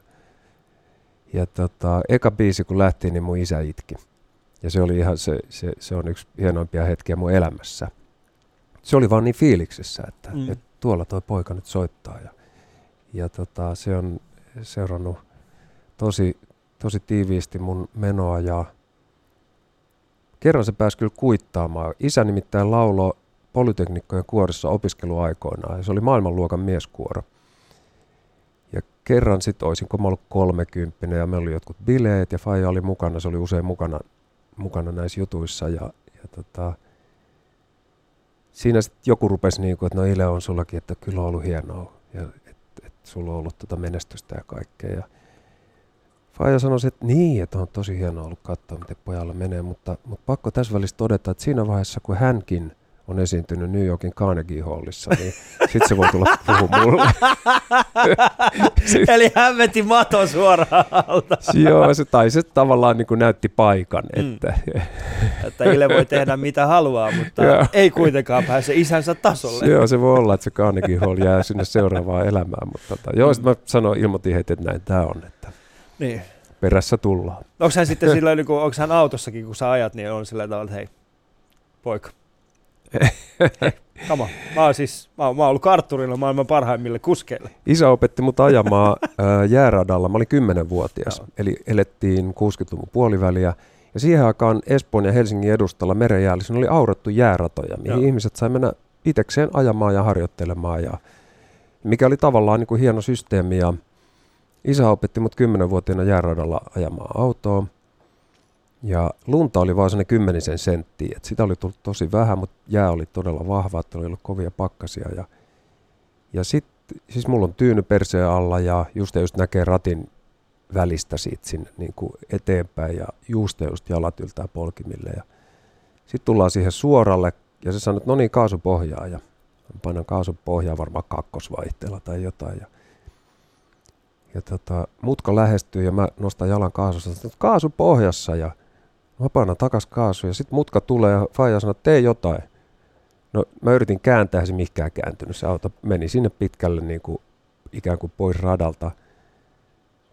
ja tota, eka biisi kun lähti, niin mun isä itki. Ja se oli ihan, se, se, se on yksi hienoimpia hetkiä mun elämässä. Se oli vaan niin fiiliksessä, että, mm. että tuolla toi poika nyt soittaa. Ja, ja tota, se on seurannut tosi, tosi tiiviisti mun menoa ja kerran se pääsi kyllä kuittaamaan. Isä nimittäin laulo polyteknikkojen kuorissa opiskeluaikoinaan ja se oli maailmanluokan mieskuoro kerran sitten olisinko mä ollut kolmekymppinen ja meillä oli jotkut bileet ja Faija oli mukana, se oli usein mukana, mukana näissä jutuissa ja, ja tota, siinä sitten joku rupesi niin kuin, että no Ile on sullakin, että kyllä on ollut hienoa ja että et sulla on ollut tota menestystä ja kaikkea. Ja Faija sanoi, että niin, että on tosi hienoa ollut katsoa, miten pojalla menee, mutta, mutta pakko tässä välissä todeta, että siinä vaiheessa, kun hänkin – on esiintynyt New Yorkin Carnegie Hallissa, niin sitten se voi tulla puhumaan mulle. Eli hän veti maton suoraan alta. Joo, se, tai se tavallaan niin kuin näytti paikan. Mm. Että, että Ile voi tehdä mitä haluaa, mutta ei kuitenkaan pääse isänsä tasolle. Joo, se voi olla, että se Carnegie Hall jää sinne seuraavaan elämään. Mutta tota, joo, mm. mä sanoin, ilmoitin heti, että näin tämä on. Että niin. Perässä tullaan. Onko hän sitten sillä niin onko hän autossakin, kun sä ajat, niin on sillä tavalla, että hei, poika, Kama. Mä oon siis, mä oon, mä oon ollut kartturilla maailman parhaimmille kuskeille. Isä opetti mut ajamaan ää, jääradalla. Mä olin 10-vuotias, no. eli elettiin 60-luvun puoliväliä. Ja siihen aikaan Espoon ja Helsingin edustalla merenjäällä oli aurattu jääratoja, mihin Joo. ihmiset sai mennä itsekseen ajamaan ja harjoittelemaan. Ja mikä oli tavallaan niin kuin hieno systeemi. Ja isä opetti mut 10-vuotiaana jääradalla ajamaan autoa. Ja lunta oli vaan sellainen kymmenisen senttiä, että sitä oli tullut tosi vähän, mutta jää oli todella vahva, että oli ollut kovia pakkasia. Ja, ja sitten, siis mulla on tyyny perseen alla ja just just näkee ratin välistä siitä sinne niin kuin eteenpäin ja just just jalat yltää polkimille. Ja sitten tullaan siihen suoralle ja se sanoo, että no niin, kaasupohjaa ja Painan kaasun pohjaa varmaan kakkosvaihteella tai jotain. Ja, ja tota, mutka lähestyy ja mä nostan jalan kaasusta, että kaasu pohjassa ja mä painan takas kaasu ja sitten mutka tulee ja Faija sanoo, että tee jotain. No mä yritin kääntää, se mikään kääntynyt. Se auto meni sinne pitkälle niin kuin, ikään kuin pois radalta.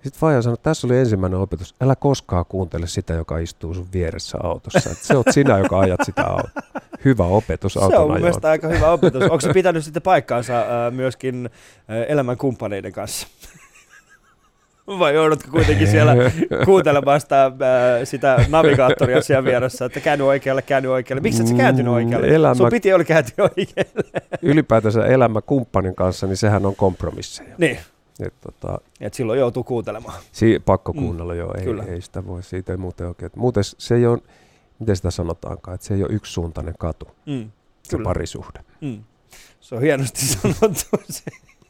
Sitten Faija sanoi, että tässä oli ensimmäinen opetus. Älä koskaan kuuntele sitä, joka istuu sun vieressä autossa. Et se on sinä, joka ajat sitä autoa. Hyvä opetus auton Se on mun mielestä aika hyvä opetus. Onko se pitänyt sitten paikkaansa äh, myöskin äh, elämän kumppaneiden kanssa? Vai joudutko kuitenkin siellä kuuntelemaan sitä, äh, sitä navigaattoria siellä vieressä, että käänny oikealle, käänny oikealle. Miksi et sä kääntynyt oikealle? Elämä... Sun piti olla kääntyä oikealle. Ylipäätänsä elämä kumppanin kanssa, niin sehän on kompromisseja. Niin. Et, tota, Et silloin joutuu kuuntelemaan. Si- pakko mm. kuunnella, mm, joo. Ei, Kyllä. ei sitä voi, siitä ei muuten oikein. Muuten se ei ole, miten sitä sanotaankaan, että se ei ole yksisuuntainen katu, mm, se kyllä. parisuhde. Mm. Se on hienosti sanottu. se,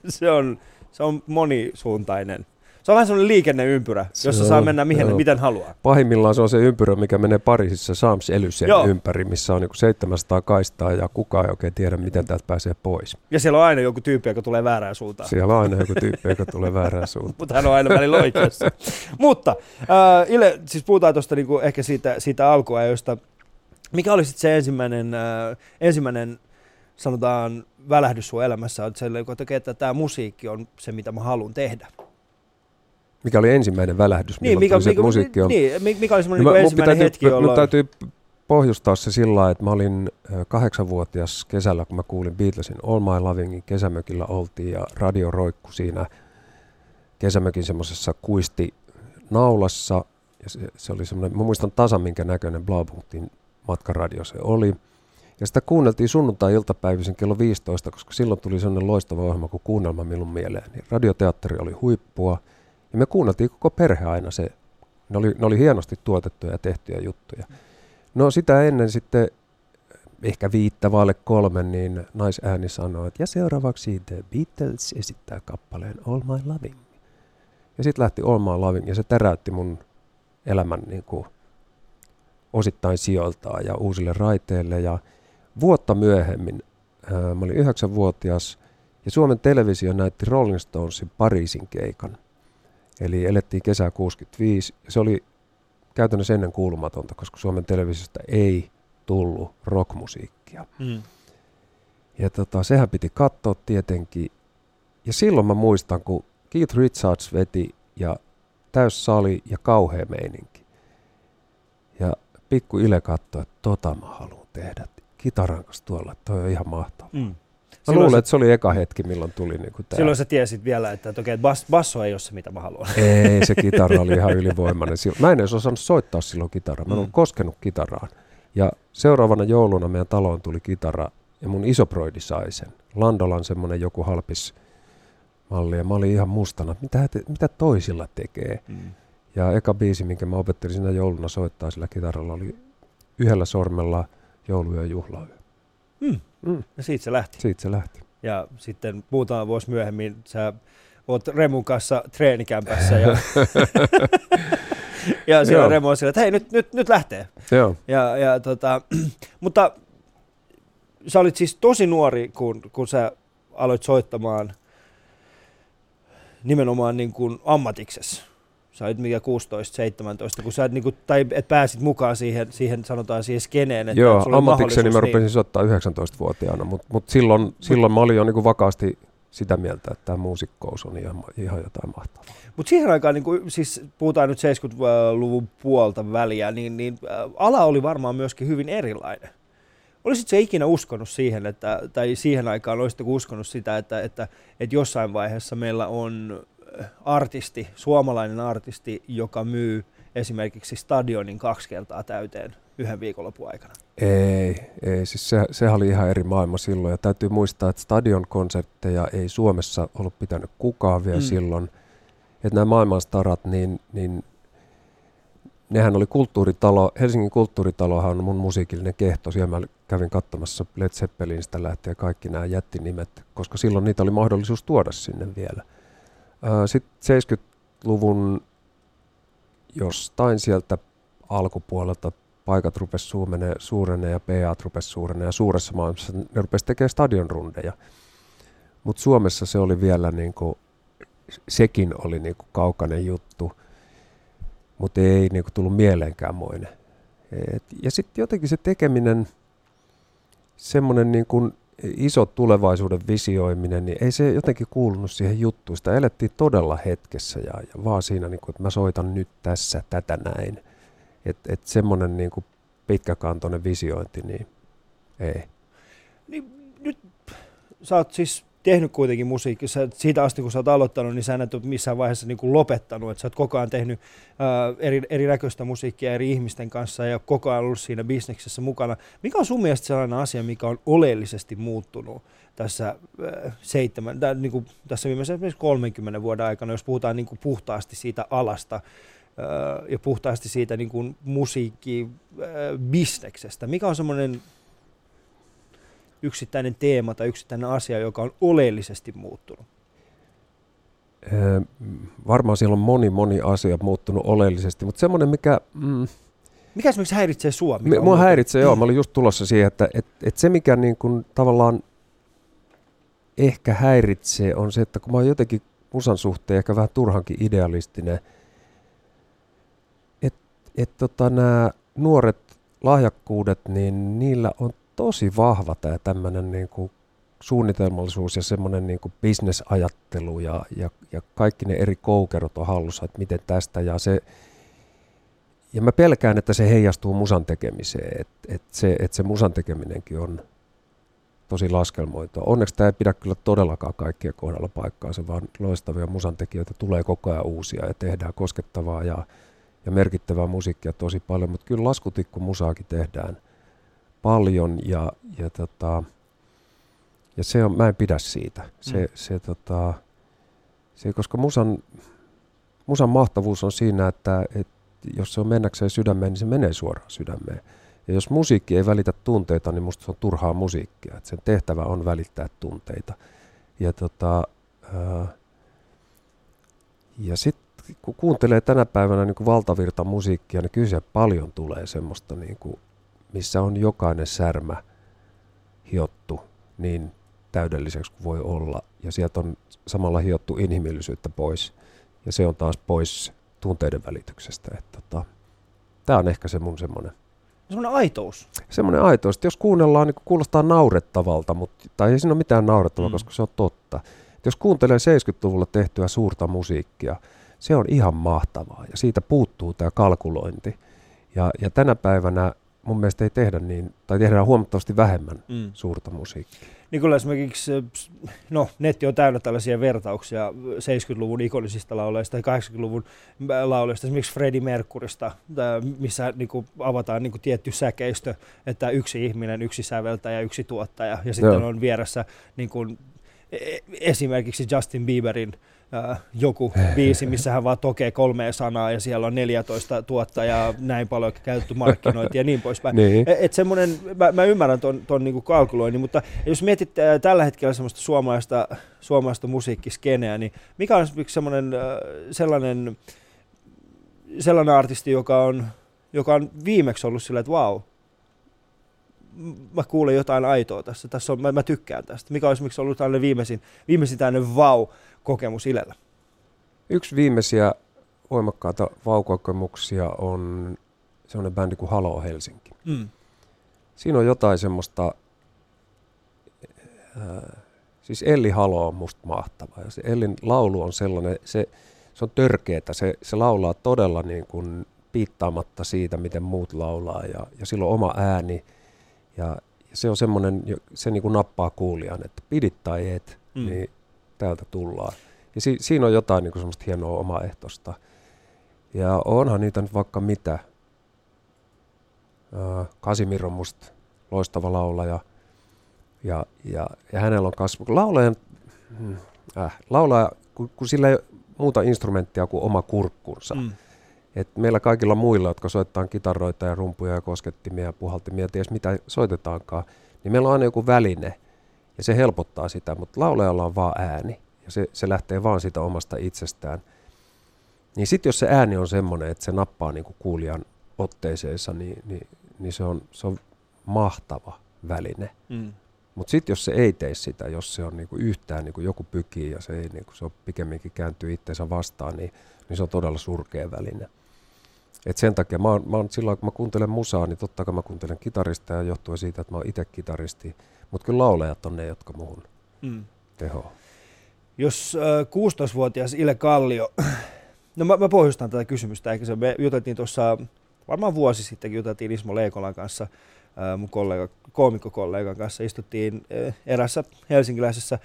se, on, se on monisuuntainen se on vähän sellainen liikenneympyrä, se jossa on, saa mennä mihin, miten haluaa. Pahimmillaan se on se ympyrä, mikä menee Pariisissa Sams Elysen ympäri, missä on niin 700 kaistaa ja kukaan ei oikein tiedä, miten täältä pääsee pois. Ja siellä on aina joku tyyppi, joka tulee väärään suuntaan. Siellä on aina joku tyyppi, joka tulee väärään suuntaan. Mutta hän on aina välillä oikeassa. Mutta äh, Ile, siis puhutaan tuosta niinku ehkä siitä, siitä alkuajosta. Mikä oli sitten se ensimmäinen, äh, ensimmäinen sanotaan välähdys sun elämässä, että, että tämä musiikki on se, mitä mä haluan tehdä? Mikä oli ensimmäinen välähdys, niin, mikä, mikä, musiikki on? Niin, mikä oli semmoinen no, niin ensimmäinen täytyy, hetki, jolloin... täytyy pohjustaa se sillä että mä olin kahdeksanvuotias kesällä, kun mä kuulin Beatlesin All My Lovingin, kesämökillä oltiin ja radio roikku siinä kesämökin semmoisessa kuisti naulassa. Ja se, se oli semmoinen, mä muistan tasan minkä näköinen Blaupunktin matkaradio se oli. Ja sitä kuunneltiin sunnuntai-iltapäivisen kello 15, koska silloin tuli sellainen loistava ohjelma kuin Kuunnelma minun mieleen. Niin radioteatteri oli huippua. Ja me kuunneltiin koko perhe aina se. Ne oli, ne oli hienosti tuotettuja ja tehtyjä juttuja. No sitä ennen sitten ehkä viittä vaille kolme, niin naisääni sanoi, että ja seuraavaksi The Beatles esittää kappaleen All My Loving. Ja sitten lähti All My Loving ja se täräytti mun elämän niin kuin, osittain sijoiltaan ja uusille raiteille. Ja vuotta myöhemmin, ää, mä olin yhdeksänvuotias ja Suomen televisio näytti Rolling Stonesin Pariisin keikan – Eli elettiin kesää 65 ja se oli käytännössä ennen kuulumatonta, koska Suomen televisiosta ei tullut rockmusiikkia. Mm. Ja tota, sehän piti katsoa tietenkin. Ja silloin mä muistan, kun Keith Richards veti ja täys sali ja kauhea meininki. Ja pikku Ile katsoi, että tota mä haluan tehdä. Kitaran kanssa tuolla, toi on ihan mahtavaa. Mm. Mä luulen, se, että se oli eka hetki, milloin tuli niin tämä. Silloin sä tiesit vielä, että, että okei, bas, basso ei ole se, mitä mä haluan. Ei, se kitara oli ihan ylivoimainen. Mä en edes osannut soittaa silloin kitaraa. Mä en mm. koskenut kitaraan. Ja seuraavana jouluna meidän taloon tuli kitara ja mun isoproidi sai sen. Landolan semmonen joku halpis malli ja mä olin ihan mustana, mitä, te, mitä toisilla tekee. Mm. Ja eka biisi, minkä mä opettelin siinä jouluna soittaa sillä kitaralla, oli yhdellä sormella joulu- ja juhlayö. Mm. Mm. Ja siitä se lähti. Siitä se lähti. Ja sitten muutama vuosi myöhemmin sä oot Remun kanssa treenikämpässä ja, ja siellä Remu on sillä, että hei nyt, nyt, nyt lähtee. Joo. Ja, ja tota, mutta sä olit siis tosi nuori, kun, kun sä aloit soittamaan nimenomaan niin kuin ammatiksessa sä olit mikä 16-17, kun sä et, niinku, tai et pääsit mukaan siihen, siihen sanotaan siihen skeneen. Että Joo, ammatikseni mä rupesin niin. soittaa 19-vuotiaana, mutta mut silloin, silloin mä olin jo niinku vakaasti sitä mieltä, että tämä muusikkous on ihan, ihan jotain mahtavaa. Mutta siihen aikaan, niin kun, siis puhutaan nyt 70-luvun puolta väliä, niin, niin äh, ala oli varmaan myöskin hyvin erilainen. Olisitko se ikinä uskonut siihen, että, tai siihen aikaan olisitko uskonut sitä, että, että, että jossain vaiheessa meillä on artisti, suomalainen artisti, joka myy esimerkiksi stadionin kaksi kertaa täyteen yhden viikonlopun aikana? Ei, ei. Siis se, sehän oli ihan eri maailma silloin. Ja täytyy muistaa, että stadionkonsertteja ei Suomessa ollut pitänyt kukaan vielä mm. silloin. Että nämä maailmanstarat, niin, niin nehän oli kulttuuritalo, Helsingin kulttuuritalohan on mun musiikillinen kehto. Siellä mä kävin katsomassa Led Zeppelinistä lähtien kaikki nämä jättinimet, koska silloin niitä oli mahdollisuus tuoda sinne vielä. Sitten 70-luvun jostain sieltä alkupuolelta paikat rupes suurenee, suurenee ja PA rupes suurenee ja suuressa maailmassa ne rupes tekemään stadionrundeja. Mutta Suomessa se oli vielä niin kuin, sekin oli niin kuin kaukainen juttu, mutta ei niin kuin tullut mieleenkään moinen. Et, ja sitten jotenkin se tekeminen, semmoinen niin kuin iso tulevaisuuden visioiminen, niin ei se jotenkin kuulunut siihen juttuun. Sitä elettiin todella hetkessä ja, ja vaan siinä, niin kuin, että mä soitan nyt tässä tätä näin. Että et semmoinen niin kuin pitkäkantoinen visiointi, niin ei. Niin, nyt sä oot siis tehnyt kuitenkin musiikkia. Sä, siitä asti, kun sä oot aloittanut, niin sä et ole missään vaiheessa niin kuin lopettanut. Että sä oot koko ajan tehnyt ää, eri, erinäköistä musiikkia eri ihmisten kanssa ja koko ajan ollut siinä bisneksessä mukana. Mikä on sun mielestä sellainen asia, mikä on oleellisesti muuttunut tässä, ää, seitsemän, tä, niin kuin, tässä viimeisen 30 vuoden aikana, jos puhutaan niin kuin puhtaasti siitä alasta, ja puhtaasti siitä niin kuin musiikkibisneksestä. Mikä on semmoinen yksittäinen teema tai yksittäinen asia, joka on oleellisesti muuttunut? Ee, varmaan siellä on moni, moni asia muuttunut oleellisesti, mutta semmoinen, mikä... Mm, mikä esimerkiksi häiritsee sua? Mikä mua häiritsee, joo. Mä olin just tulossa siihen, että et, et se, mikä niin kun tavallaan ehkä häiritsee, on se, että kun mä oon jotenkin musan suhteen ehkä vähän turhankin idealistinen, että et tota, nämä nuoret lahjakkuudet, niin niillä on tosi vahva tämä tämmöinen niin kuin suunnitelmallisuus ja semmoinen niin kuin bisnesajattelu ja, ja, ja kaikki ne eri koukerot on hallussa, että miten tästä ja se, ja mä pelkään, että se heijastuu musan tekemiseen, että et se, et se musan tekeminenkin on tosi laskelmoitua. Onneksi tämä ei pidä kyllä todellakaan kaikkien kohdalla paikkaansa, vaan loistavia musantekijöitä tulee koko ajan uusia ja tehdään koskettavaa ja, ja merkittävää musiikkia tosi paljon, mutta kyllä laskutikku musaakin tehdään – paljon ja, ja, tota, ja se on, mä en pidä siitä. Se, mm. se, tota, se, koska musan, musan mahtavuus on siinä, että, että jos se on mennäkseen sydämeen, niin se menee suoraan sydämeen. Ja jos musiikki ei välitä tunteita, niin musta se on turhaa musiikkia. Että sen tehtävä on välittää tunteita. Ja, tota, ää, ja sitten kun kuuntelee tänä päivänä niin valtavirta musiikkia, niin kyllä paljon tulee semmoista niin kuin missä on jokainen särmä hiottu niin täydelliseksi kuin voi olla. Ja sieltä on samalla hiottu inhimillisyyttä pois. Ja se on taas pois tunteiden välityksestä. Että tota, Tämä on ehkä se mun semmoinen. Semmoinen aitous. Semmoinen aitous. jos kuunnellaan, niin kuulostaa naurettavalta, mutta, tai ei siinä ole mitään naurettavaa, mm. koska se on totta. Et jos kuuntelee 70-luvulla tehtyä suurta musiikkia, se on ihan mahtavaa ja siitä puuttuu tämä kalkulointi. Ja, ja tänä päivänä mun mielestä ei tehdä niin, tai tehdään huomattavasti vähemmän mm. suurta musiikkia. Niin kyllä esimerkiksi, no netti on täynnä tällaisia vertauksia 70-luvun ikonisista lauleista tai 80-luvun lauleista, esimerkiksi Freddie Mercurysta, missä niin kuin avataan niin kuin tietty säkeistö, että yksi ihminen, yksi säveltäjä, yksi tuottaja, ja sitten Joo. on vieressä niin kuin, e, esimerkiksi Justin Bieberin äh, joku biisi, missä hän vaan tokee kolmea sanaa ja siellä on 14 tuottajaa, näin paljon käytetty markkinointi ja niin poispäin. niin. E, et semmoinen, mä, mä ymmärrän ton, ton niinku kalkuloinnin, mutta jos mietit äh, tällä hetkellä semmoista suomalaista, suomalaista musiikkiskeneä, niin mikä on semmoinen äh, sellainen, sellainen artisti, joka on, joka on viimeksi ollut silleen, että vau, wow, mä kuulen jotain aitoa tässä, tässä on, mä, mä tykkään tästä. Mikä on esimerkiksi ollut tällainen viimeisin, viimeisin tällainen vau-kokemus Ilellä? Yksi viimeisiä voimakkaita vaukokemuksia on sellainen bändi kuin Halo Helsinki. Mm. Siinä on jotain semmoista, äh, siis Elli Halo on musta mahtava. Ja se Ellin laulu on sellainen, se, se on törkeetä, se, se laulaa todella niin kuin piittaamatta siitä, miten muut laulaa ja, ja silloin oma ääni – ja se on semmoinen, se niin kuin nappaa kuulijan, että pidit tai et, mm. niin täältä tullaan. Ja si, siinä on jotain niin kuin semmoista hienoa omaehtoista. Ja onhan niitä nyt vaikka mitä. Kasimir on musta loistava laulaja. Ja, ja, ja hänellä on kasvu. Laulajan, mm, äh, laulaja, kun, kun sillä ei ole muuta instrumenttia kuin oma kurkkunsa. Mm et meillä kaikilla muilla, jotka soittaa kitaroita ja rumpuja ja koskettimia ja puhaltimia, ties mitä soitetaankaan, niin meillä on aina joku väline ja se helpottaa sitä, mutta laulajalla on vaan ääni ja se, se lähtee vaan siitä omasta itsestään. Niin sitten jos se ääni on semmoinen, että se nappaa niinku kuulijan otteeseensa, niin, niin niin se on, se on mahtava väline. Mm. Mutta sitten jos se ei tee sitä, jos se on niinku yhtään niinku joku pykii ja se, ei, niinku, se on pikemminkin kääntyy itseensä vastaan, niin, niin se on todella surkea väline. Et sen takia mä oon, mä oon silloin, kun mä kuuntelen musaa, niin totta kai mä kuuntelen kitarista ja johtuen siitä, että mä oon itse kitaristi. Mutta kyllä laulajat on ne, jotka muhun Mm. tehoa. Jos äh, 16-vuotias Ile Kallio, no mä, mä pohjustan tätä kysymystä, eikä se, me juteltiin tuossa, varmaan vuosi sitten juteltiin Ismo Leikolan kanssa, äh, mun kollega, koomikkokollegan kanssa, istuttiin äh, erässä helsinkiläisessä äh,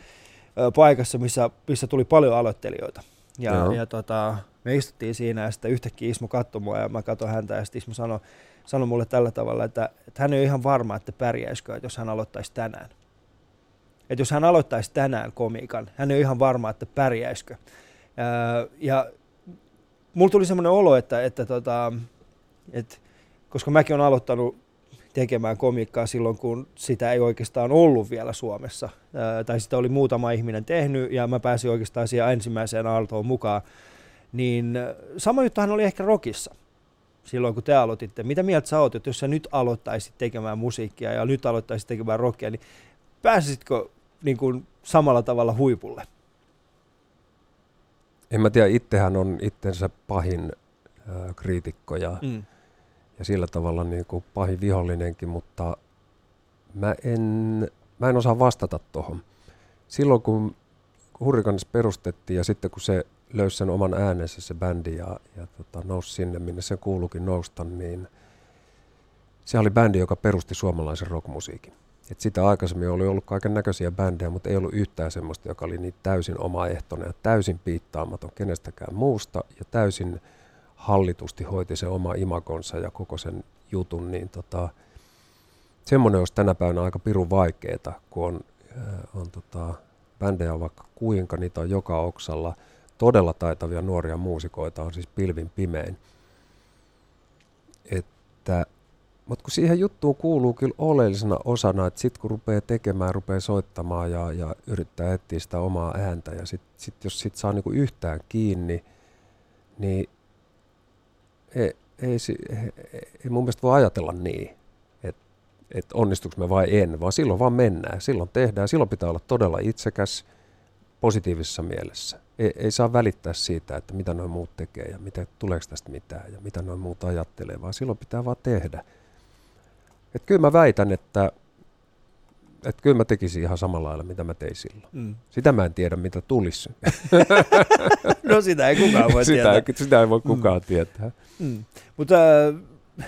paikassa, missä, missä tuli paljon aloittelijoita. Ja, Joo. ja tota, me istuttiin siinä ja sitten yhtäkkiä Ismo katsoi mua ja mä katsoin häntä ja sitten Ismo sanoi, sanoi mulle tällä tavalla, että, että hän ei ole ihan varma, että pärjäisikö, että jos hän aloittaisi tänään. Että jos hän aloittaisi tänään komiikan, hän ei ole ihan varma, että pärjäisikö. Ää, ja mulla tuli semmoinen olo, että, että, tota, että koska mäkin olen aloittanut tekemään komiikkaa silloin, kun sitä ei oikeastaan ollut vielä Suomessa. Ää, tai sitä oli muutama ihminen tehnyt ja mä pääsin oikeastaan siihen ensimmäiseen aaltoon mukaan. Niin sama juttuhan oli ehkä rockissa silloin, kun te aloititte. Mitä mieltä sä oot, että jos sä nyt aloittaisit tekemään musiikkia ja nyt aloittaisit tekemään rockia, niin pääsisitkö niin kuin samalla tavalla huipulle? En mä tiedä, itsehän on itsensä pahin äh, kriitikko ja, Mm. ja sillä tavalla niin kuin pahin vihollinenkin, mutta mä en, mä en osaa vastata tuohon. Silloin kun Hurrikanis perustettiin ja sitten kun se löysi sen oman äänensä se bändi ja, ja tota, nousi sinne, minne se kuuluukin nousta, niin se oli bändi, joka perusti suomalaisen rockmusiikin. Et sitä aikaisemmin oli ollut kaiken näköisiä bändejä, mutta ei ollut yhtään semmoista, joka oli niin täysin omaehtoinen ja täysin piittaamaton kenestäkään muusta ja täysin hallitusti hoiti se oma imakonsa ja koko sen jutun, niin tota, semmoinen olisi tänä päivänä aika pirun vaikeeta, kun on, äh, on tota, bändejä vaikka kuinka, niitä on joka oksalla. Todella taitavia nuoria muusikoita on siis pilvin pimein. Että, mutta kun siihen juttuun kuuluu kyllä oleellisena osana, että sitten kun rupeaa tekemään, rupeaa soittamaan ja, ja yrittää etsiä sitä omaa ääntä ja sitten sit, jos sit saa niinku yhtään kiinni, niin ei, ei, ei, mun mielestä voi ajatella niin, että et onnistuks me vai en, vaan silloin vaan mennään, silloin tehdään, silloin pitää olla todella itsekäs positiivisessa mielessä. Ei, ei saa välittää siitä, että mitä noin muut tekee ja mitä, tuleeko tästä mitään ja mitä noin muut ajattelee, vaan silloin pitää vaan tehdä. Et kyllä mä väitän, että et kyllä mä tekisin ihan samalla lailla, mitä mä tein silloin. Mm. Sitä mä en tiedä, mitä tulisi. No sitä ei kukaan voi sitä, tietää. ei, sitä ei voi kukaan mm. tietää. Mm. Mutta äh,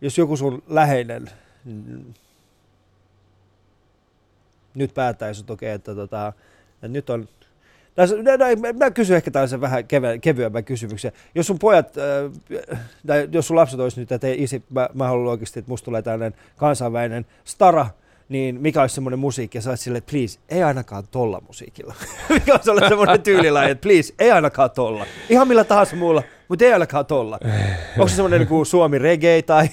jos joku sun läheinen mm, nyt päättäisi, että okei, että, tota, että nyt on tässä, mä, mä kysyn ehkä tällaisen vähän keve, kevyemmän kysymyksen. Jos sun pojat, äh, tai jos sun lapset olisi nyt, että isi, mä, mä haluan oikeasti, että musta tulee tällainen kansainvälinen stara, niin mikä olisi semmoinen musiikki, ja sä olisit silleen, että please, ei ainakaan tolla musiikilla. mikä olisi ollut semmoinen tyylilaji, että please, ei ainakaan tolla. Ihan millä tahansa muulla, mutta ei ainakaan tolla. Onko se semmoinen niin kuin Suomi reggae tai...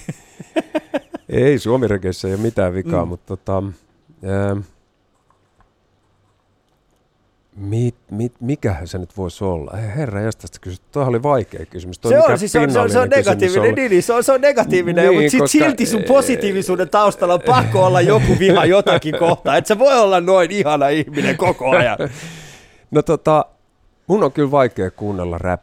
Ei, suomirekeissä ei ole mitään vikaa, Mm. mm. mutta tota, ää, mit, mit, mikähän se nyt voisi olla? Herra jästästä kysyt. Tuohan oli vaikea kysymys. Toi Se on, siis se on, se on, se on negatiivinen, niin, niin, se on, se on negatiivinen, Niin, mutta koska- silti sun positiivisuuden taustalla on pakko olla joku viha jotakin kohtaa. Et sä voi olla noin ihana ihminen koko ajan. No tota, mun on kyllä vaikea kuunnella rap.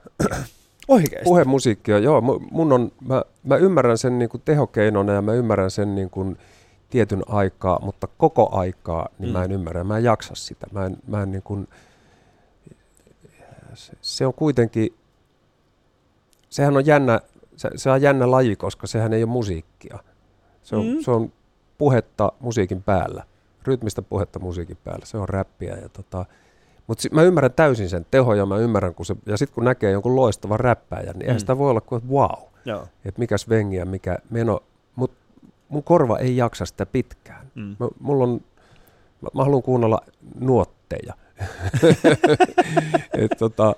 Oikeesti. Puhemusiikkia, joo. mu- Mun on, mä, mä ymmärrän sen niin kuin tehokeinona ja mä ymmärrän sen niin kuin tietyn aikaa, mutta koko aikaa niin Mm. mä en ymmärrä. Mä en jaksa sitä. Mä en, mä en niin kuin, se, on kuitenkin, sehän on jännä, se, se on jännä laji, koska sehän ei ole musiikkia. Se on, Mm. mm. se on puhetta musiikin päällä, rytmistä puhetta musiikin päällä. Se on räppiä ja tota, mutta mä ymmärrän täysin sen teho ja mä ymmärrän, kun se, ja sitten kun näkee jonkun loistavan räppäjän, niin eihän Mm. sitä voi olla kuin, että wow, että mikä svengi ja mikä meno, mun korva ei jaksa sitä pitkään. Mm. Mä, mulla on, mä, mä haluan kuunnella nuotteja. et, tota,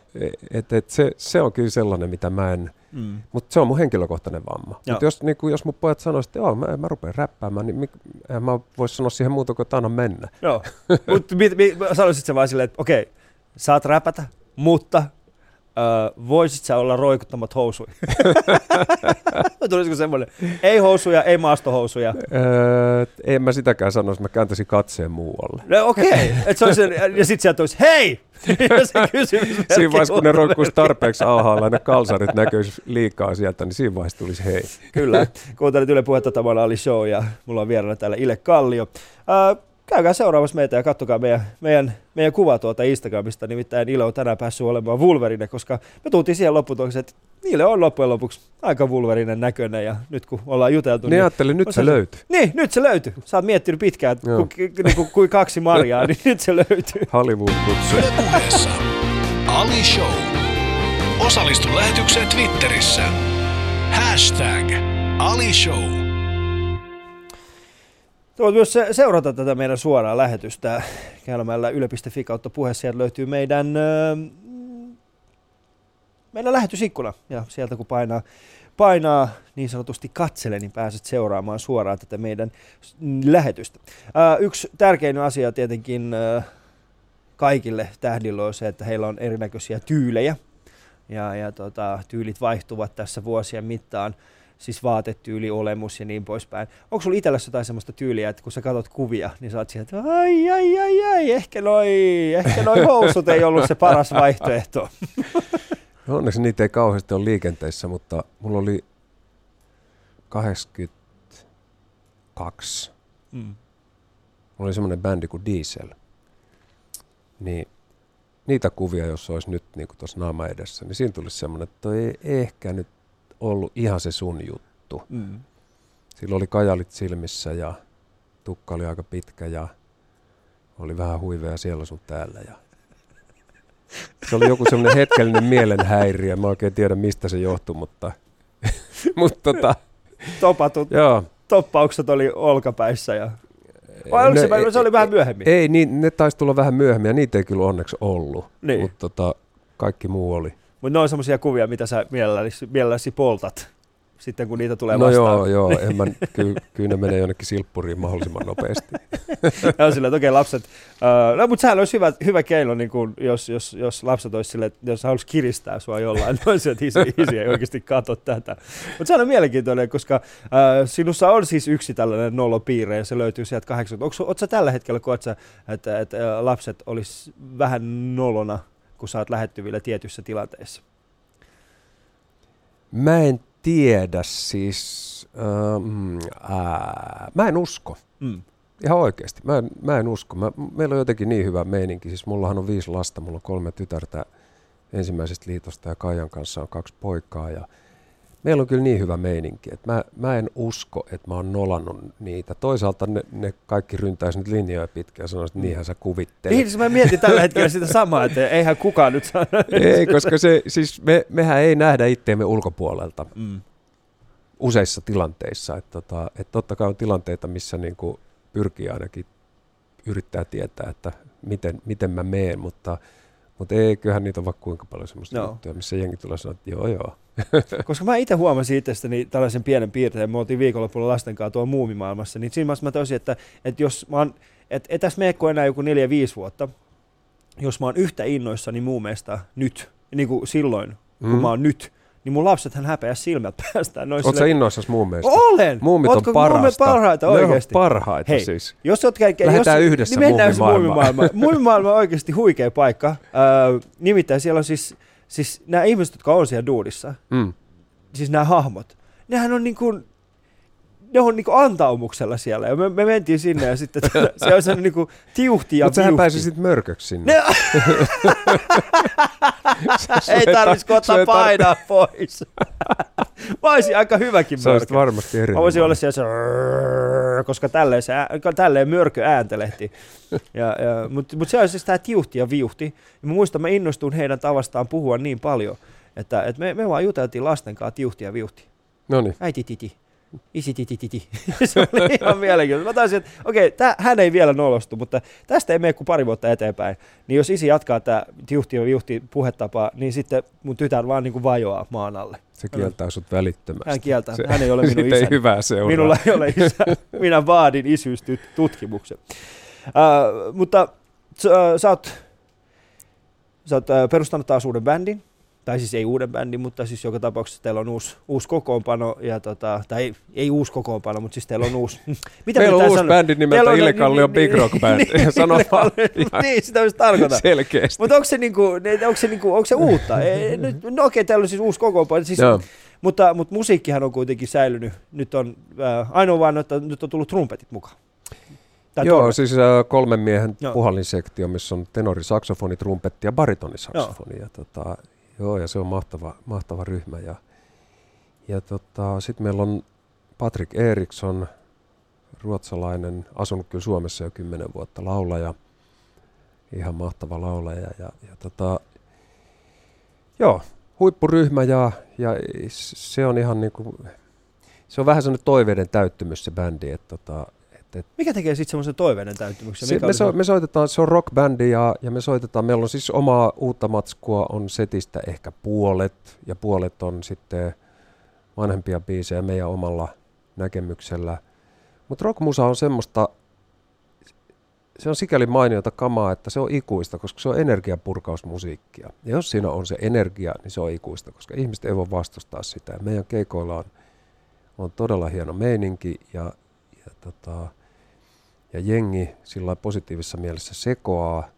et, et se, se on kyllä sellainen, mitä mä en, Mm. mutta se on mun henkilökohtainen vamma. Mutta jos, niin kun, jos mun pojat sanoisivat, että joo, mä, mä rupean räppäämään, niin en mä voisi sanoa siihen muuta kuin, että anna mennä. Joo. Mutta sanoisit sä vaan silleen, että okei, saat räpätä, mutta öö, voisit sä olla roikuttamat housuja? Tulisiko semmoinen, ei housuja, ei maastohousuja? Öö, en mä sitäkään sanoisi, mä kääntäisin katseen muualle. No okei, okay. se olisi, ja sitten sieltä olisi, hei! Siinä vaiheessa, kun ne roikkuisi tarpeeksi alhaalla, ne kalsarit näkyisi liikaa sieltä, niin siinä vaiheessa tulisi hei. Kyllä, kuuntelit Yle Puhetta, tämä oli show ja mulla on vieraana täällä Ile Kallio. Öö, käykää seuraavassa meitä ja katsokaa meidän, meidän, meidän kuva tuolta Instagramista, nimittäin Ile on tänään päässyt olemaan Wolverine, koska me tultiin siihen lopputulokseen, että Niille on loppujen lopuksi aika Wolverinen näköinen ja nyt kun ollaan juteltu... Niin, niin ajattelin, nyt se löytyy. Niin, nyt se löytyy. Sä oot miettinyt pitkään, kuin ku, ku, ku, kaksi marjaa, niin nyt se löytyy. Hollywood kutsu. Ali Show. Osallistu lähetykseen Twitterissä. Hashtag Ali Show. Voit myös seurata tätä meidän suoraa lähetystä käymällä yle.fi kautta puhe. Sieltä löytyy meidän, meidän lähetysikkuna. Ja sieltä kun painaa, painaa niin sanotusti katsele, niin pääset seuraamaan suoraan tätä meidän lähetystä. Yksi tärkein asia tietenkin kaikille tähdillä on se, että heillä on erinäköisiä tyylejä. Ja, ja tota, tyylit vaihtuvat tässä vuosien mittaan siis vaatetyyli, olemus ja niin poispäin. Onko sulla itselläsi jotain semmoista tyyliä, että kun sä katsot kuvia, niin sä oot siihen, että ai, ai, ai, ai, ehkä noi, ehkä noi housut ei ollut se paras vaihtoehto. No onneksi niitä ei kauheasti ole liikenteessä, mutta mulla oli 82. Mm. Mulla oli semmoinen bändi kuin Diesel. Niin niitä kuvia, jos olisi nyt niin tuossa naama edessä, niin siinä tulisi semmoinen, että ei ehkä nyt ollut ihan se sun juttu. Mm. Silloin oli kajalit silmissä ja tukka oli aika pitkä ja oli vähän huiveja siellä sun täällä. Ja se oli joku semmoinen hetkellinen mielenhäiriö. Mä oikein tiedä, mistä se johtui, mutta... mutta tota, Topatut, joo. toppaukset oli olkapäissä ja vai ne, se, se oli vähän myöhemmin? Ei, niin, ne taisi tulla vähän myöhemmin ja niitä ei kyllä onneksi ollut. Niin. Mutta tota, kaikki muu oli. Mutta ne on semmoisia kuvia, mitä sä mielelläsi, mielelläsi poltat sitten, kun niitä tulee no vastaan. No joo, joo. En mä, ky, kyllä ne menee jonnekin silppuriin mahdollisimman nopeasti. ja sillä, että okei, okay, lapset. Uh, no, mutta sehän olisi hyvä, hyvä keino, niin kun, jos, jos, jos lapset olisi sille, että jos haluaisi kiristää sua jollain, niin olisi, että isi, isi ei oikeasti katso tätä. Mutta sehän on mielenkiintoinen, koska uh, sinussa on siis yksi tällainen nolopiirre, ja se löytyy sieltä 80. Onko, ootko sä tällä hetkellä, koet sä, että, että lapset olisi vähän nolona kun sä oot lähettyvillä tietyissä tilanteissa? Mä en tiedä siis, ähm, ää, mä en usko. Mm. Ihan oikeasti, mä en, mä en usko. Mä, meillä on jotenkin niin hyvä meininki. Siis mullahan on viisi lasta, mulla on kolme tytärtä ensimmäisestä liitosta ja Kaijan kanssa on kaksi poikaa. Ja meillä on kyllä niin hyvä meininki, että mä, mä en usko, että mä oon nolannut niitä. Toisaalta ne, ne kaikki ryntäisi nyt linjoja pitkään ja sanoisi, että niinhän sä kuvittelet. Niin, siis mä mietin tällä hetkellä sitä samaa, että eihän kukaan nyt saa. Ei, koska se, siis me, mehän ei nähdä itteemme ulkopuolelta mm. useissa tilanteissa. Että tota, et totta kai on tilanteita, missä niinku pyrkii ainakin yrittää tietää, että miten, miten mä meen, mutta, mutta ei, kyllähän niitä on vaikka kuinka paljon semmoista no. juttuja, missä jengi tulee sanoa, että joo joo, Koska mä itse huomasin itsestäni tällaisen pienen piirteen, me oltiin viikonlopulla lasten kanssa tuolla muumimaailmassa, niin siinä mä tosin, että, että jos mä oon, että et tässä meekko enää joku neljä, viisi vuotta, jos mä oon yhtä innoissani muumeista nyt, niin kuin silloin, kun mm. mä oon nyt, niin mun lapsethan häpeä silmät päästään. Oletko sä innoissasi muumeista? Olen! Muumit on parasta. parhaita oikeasti? Ne on parhaita Hei, siis. Jos oot, Lähdetään jos, yhdessä niin muumimaailmaan. Muumimaailma on oikeasti huikea paikka. Äh, nimittäin siellä on siis, siis nämä ihmiset, jotka on siellä duudissa, mm siis nämä hahmot, nehän on niin kuin, ne on niin kuin antaumuksella siellä. Ja me, me mentiin sinne ja sitten se on sellainen niin kuin tiuhti ja Mutta sähän pääsi sitten mörköksi sinne. Ne... Ei tarvitsisi ottaa painaa tar... pois. Mä olisin aika hyväkin mörkö. Varmasti eri. Mä voisin olla siellä se, koska tälleen, se, tälleen mörkö ääntelehti. Ja, ja, Mutta mut se on siis tämä tiuhti ja viuhti. Ja mä muistan, mä innostuin heidän tavastaan puhua niin paljon, että, että me, me vaan juteltiin lasten kanssa tiuhti ja viuhti. No niin. Äiti titi. Isi titi titi. se oli ihan mielenkiintoista. Mä taisin, että okei, okay, hän ei vielä nolostu, mutta tästä ei mene kuin pari vuotta eteenpäin. Niin jos isi jatkaa tämä tiuhti ja viuhti puhetapa, niin sitten mun tytär vaan niin kuin vajoaa maan alle. Se kieltää sut välittömästi. Hän kieltää. Hän ei ole minun isäni. ei hyvää seuraa. Minulla ei ole isä. Minä vaadin isyystutkimuksen. Uh, mutta sä, sä oot, sä oot uh, perustanut taas uuden bändin tai siis ei uuden bändin, mutta siis joka tapauksessa teillä on uusi, uusi kokoonpano, ja tota, tai ei, ei uusi kokoonpano, mutta siis teillä on uusi... Mitä Meillä on uusi sanoa? bändi nimeltä Ilekallio Big Rock Band, niin, sano vaan Niin, sitä olisi tarkoita. Selkeästi. Mutta onko se, niinku, onko, se niinku, onko se uutta? E, no, no okei, okay, teillä on siis uusi kokoonpano, siis, mutta, mutta musiikkihan on kuitenkin säilynyt. Nyt on äh, ainoa vaan, että nyt on tullut trumpetit mukaan. Tai Joo, torvet. siis äh, kolmen miehen Joo. puhallinsektio, missä on tenori, saksofoni, trumpetti ja baritonisaksofoni. Ja, tota, joo, ja se on mahtava, mahtava ryhmä. Ja, ja tota, sitten meillä on Patrick Eriksson, ruotsalainen, asunut kyllä Suomessa jo kymmenen vuotta, laulaja, ihan mahtava laulaja. Ja, ja tota, joo, huippuryhmä ja, ja se on ihan niin kuin, se on vähän sellainen toiveiden täyttymys se bändi, että tota, et, Mikä tekee sitten semmoisen toiveiden täyttymyksen? Se, me, so, me soitetaan, se on rockbändi ja, ja me soitetaan, meillä on siis omaa uutta matskua, on setistä ehkä puolet ja puolet on sitten vanhempia biisejä meidän omalla näkemyksellä. Mutta rockmusa on semmoista, se on sikäli mainiota kamaa, että se on ikuista, koska se on energiapurkausmusiikkia. Ja jos siinä on se energia, niin se on ikuista, koska ihmiset ei voi vastustaa sitä. Ja meidän keikoilla on, on todella hieno meininki ja, ja tota, ja jengi sillä positiivisessa mielessä sekoaa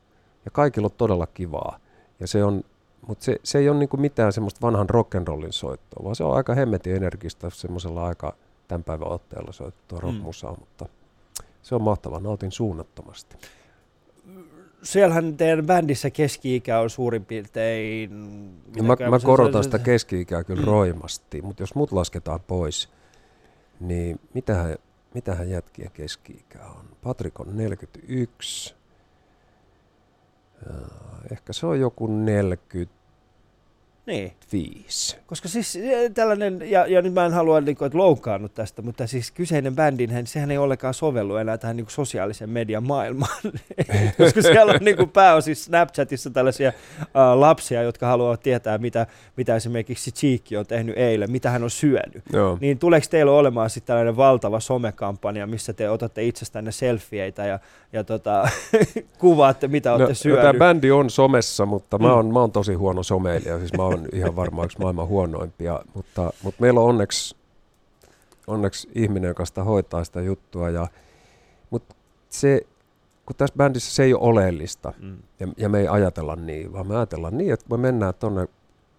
ja kaikilla on todella kivaa. Ja se on, mutta se, se ei ole niinku mitään semmoista vanhan rock'n'rollin soittoa, vaan se on aika hemmetin energistä semmoisella aika tämän päivän otteella soittoa rockmusaa, mm. mutta se on mahtavaa, nautin suunnattomasti. Siellähän teidän bändissä keski-ikä on suurin piirtein... Mä, mä korotan sitä keski-ikää kyllä mm. roimasti, mutta jos mut lasketaan pois, niin mitähän mitähän jätkien keski-ikä on? Patrik on 41. Ehkä se on joku 40 niin. Viisi. Koska siis e, tällainen, ja, ja nyt mä en halua niin kuin, että loukkaannut tästä, mutta siis kyseinen bändin, sehän ei ollenkaan sovellu enää tähän niin kuin sosiaalisen median maailmaan. Koska siellä on niin kuin pääosin Snapchatissa tällaisia uh, lapsia, jotka haluavat tietää, mitä, mitä esimerkiksi Cheekki on tehnyt eilen, mitä hän on syönyt. Joo. Niin tuleeko teillä olemaan sitten tällainen valtava somekampanja, missä te otatte itsestänne selfieitä ja, ja tota, kuvaatte, mitä olette no, syönyt? Tämä bändi on somessa, mutta mä mm. oon, mä oon tosi huono someilija. Siis mä oon on ihan varmaan yksi maailman huonoimpia, mutta, mutta meillä on onneksi, onneksi ihminen, joka sitä hoitaa sitä juttua. Ja, mutta se, kun tässä bändissä se ei ole oleellista, mm. ja, ja me ei ajatella niin, vaan me ajatellaan niin, että kun me mennään tuonne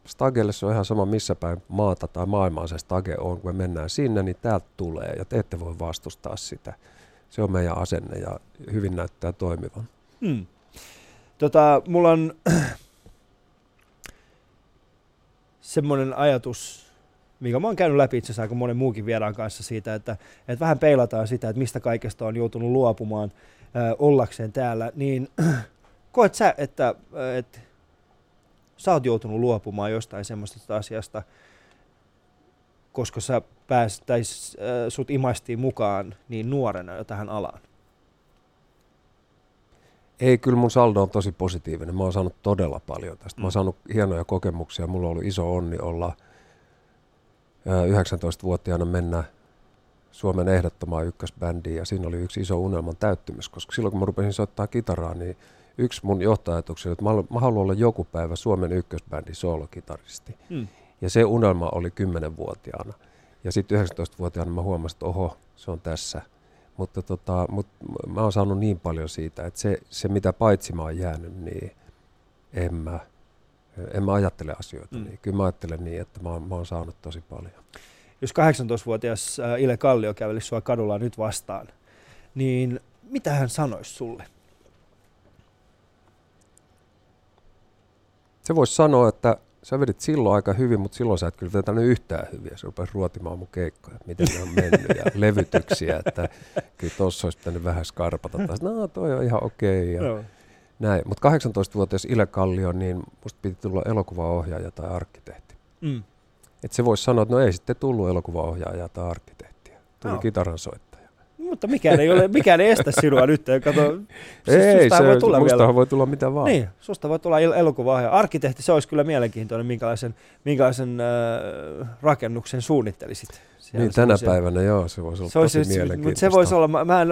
Stagelle, se on ihan sama missä päin maata tai maailmaa se Stage on, kun me mennään sinne, niin täältä tulee, ja te ette voi vastustaa sitä. Se on meidän asenne, ja hyvin näyttää toimivan. Mm. Tota, mulla on semmoinen ajatus, mikä mä oon käynyt läpi itse asiassa monen muukin vieraan kanssa siitä, että, että vähän peilataan sitä, että mistä kaikesta on joutunut luopumaan äh, ollakseen täällä, niin koet sä, että, että sä oot joutunut luopumaan jostain semmoista asiasta, koska sä pääs, tai äh, sut imaistiin mukaan niin nuorena jo tähän alaan? Ei, kyllä mun saldo on tosi positiivinen. Mä oon saanut todella paljon tästä. Mä oon mm. saanut hienoja kokemuksia. Mulla on ollut iso onni olla 19-vuotiaana mennä Suomen ehdottomaan ykkösbändiin ja siinä oli yksi iso unelman täyttymys, koska silloin kun mä rupesin soittaa kitaraa, niin yksi mun johtajatukseni, että mä, mä haluan olla joku päivä Suomen ykkösbändin soolokitaristi. Hmm. Ja se unelma oli 10-vuotiaana. Ja sitten 19-vuotiaana mä huomasin, että oho, se on tässä – mutta tota, mut mä oon saanut niin paljon siitä, että se, se mitä paitsi mä oon jäänyt, niin en mä, en mä ajattele asioita mm. niin. Kyllä mä ajattelen niin, että mä oon, mä oon saanut tosi paljon. Jos 18-vuotias äh, Ile Kallio kävelisi sua kadulla nyt vastaan, niin mitä hän sanoisi sulle? Se voisi sanoa, että sä vedit silloin aika hyvin, mutta silloin sä et kyllä vetänyt yhtään hyviä. Se rupesi ruotimaan mun keikkoja, että miten ne on mennyt ja levytyksiä, että kyllä tuossa olisi pitänyt vähän skarpata. Tai, no toi on ihan okei. Okay, ja näin. Mutta 18-vuotias Ile Kallio, niin musta piti tulla elokuvaohjaaja tai arkkitehti. Mm. Et se voisi sanoa, että no ei sitten tullut elokuvaohjaaja tai arkkitehtiä. Tuli no. kitaransoittaja. Mutta mikään ei, ole, mikään ei estä sinua nyt. Kato, siis ei, se, voi tulla vielä. voi tulla mitä vaan. Niin, susta voi tulla el- elokuva. Ja arkkitehti, se olisi kyllä mielenkiintoinen, minkälaisen, minkälaisen äh, rakennuksen suunnittelisit. Siellä niin, tänä siellä. päivänä joo, se voisi olla se tosi olisi, Mutta se voisi olla, mä, mä en,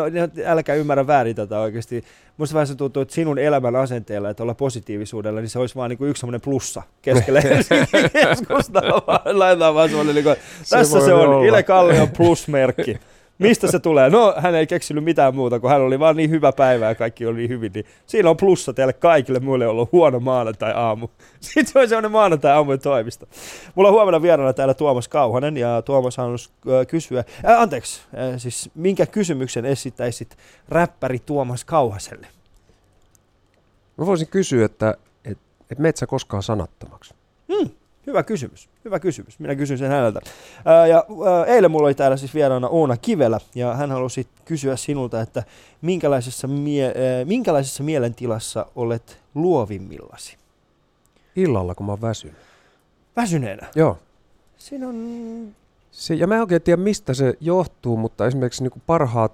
älkää ymmärrä väärin tätä oikeasti. Musta vähän se tuntuu, että sinun elämän asenteella, että olla positiivisuudella, niin se olisi vaan niin kuin yksi semmoinen plussa keskellä keskustelua. Laitetaan vaan semmoinen, niin kuin, tässä se, se on, olla. Ile Kallion plusmerkki. Mistä se tulee? No, hän ei keksinyt mitään muuta, kun hän oli vaan niin hyvä päivä ja kaikki oli niin hyvin. Niin siinä on plussa teille kaikille. Muille on ollut huono maanantai-aamu. Sitten se on semmoinen maanantai-aamu toimisto. Mulla on huomenna vieraana täällä Tuomas Kauhanen ja Tuomas haluaisi äh, kysyä, äh, anteeksi, äh, siis minkä kysymyksen esittäisit räppäri Tuomas Kauhaselle? Mä voisin kysyä, että et, et metsä koskaan sanattomaksi. Hmm. Hyvä kysymys, hyvä kysymys. Minä kysyn sen häneltä. Ää, ja ää, eilen mulla oli täällä siis vieraana Oona Kivelä, ja hän halusi kysyä sinulta, että minkälaisessa, mie- ää, minkälaisessa mielentilassa olet luovimmillasi? Illalla, kun mä oon väsynyt. Väsyneenä? Joo. Siinä on... Se, ja mä en oikein tiedä, mistä se johtuu, mutta esimerkiksi niin parhaat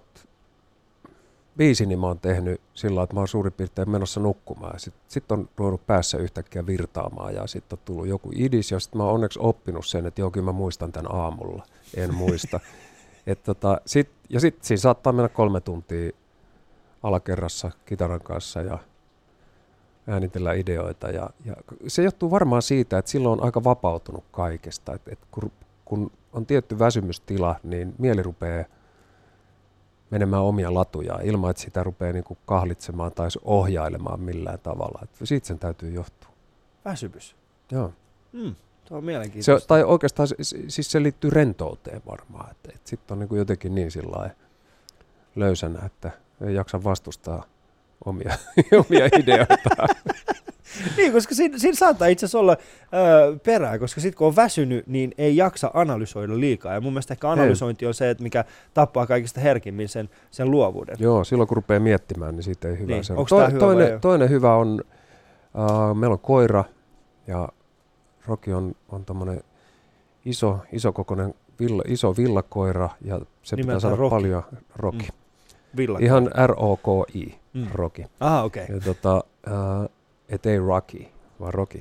biisini niin mä oon tehnyt sillä että mä oon suurin piirtein menossa nukkumaan. Sitten sit on ruvennut päässä yhtäkkiä virtaamaan ja sitten on tullut joku idis ja sitten mä oon onneksi oppinut sen, että joo, kyllä mä muistan tämän aamulla. En muista. Et tota, sit, ja sitten siinä saattaa mennä kolme tuntia alakerrassa kitaran kanssa ja äänitellä ideoita. Ja, ja se johtuu varmaan siitä, että silloin on aika vapautunut kaikesta. Et, et kun, kun on tietty väsymystila, niin mieli rupeaa menemään omia latuja ilman, että sitä rupeaa niin kuin kahlitsemaan tai ohjailemaan millään tavalla. Että siitä sen täytyy johtua. Väsymys. Joo. Mm, tuo on mielenkiintoista. Se, tai oikeastaan siis se liittyy rentouteen varmaan. Että, että sitten on niin kuin jotenkin niin sillä löysänä, että ei jaksa vastustaa omia, omia ideoita. niin, koska siinä, siinä saattaa itse asiassa olla ö, perää, koska sitten kun on väsynyt, niin ei jaksa analysoida liikaa. Ja mun mielestä ehkä analysointi on se, että mikä tappaa kaikista herkimmin sen, sen luovuuden. Joo, silloin kun rupeaa miettimään, niin siitä ei hyvä niin. To- hyvä toinen, toinen hyvä on, uh, meillä on koira ja Roki on, on tommonen iso, iso kokoinen villa, iso villakoira ja se Nimeltä pitää saada Rocky. paljon Roki. Mm. Ihan R-O-K-I, mm. Roki. Ah, okei. Okay. Ja tota, uh, että ei Rocky, vaan Rocky.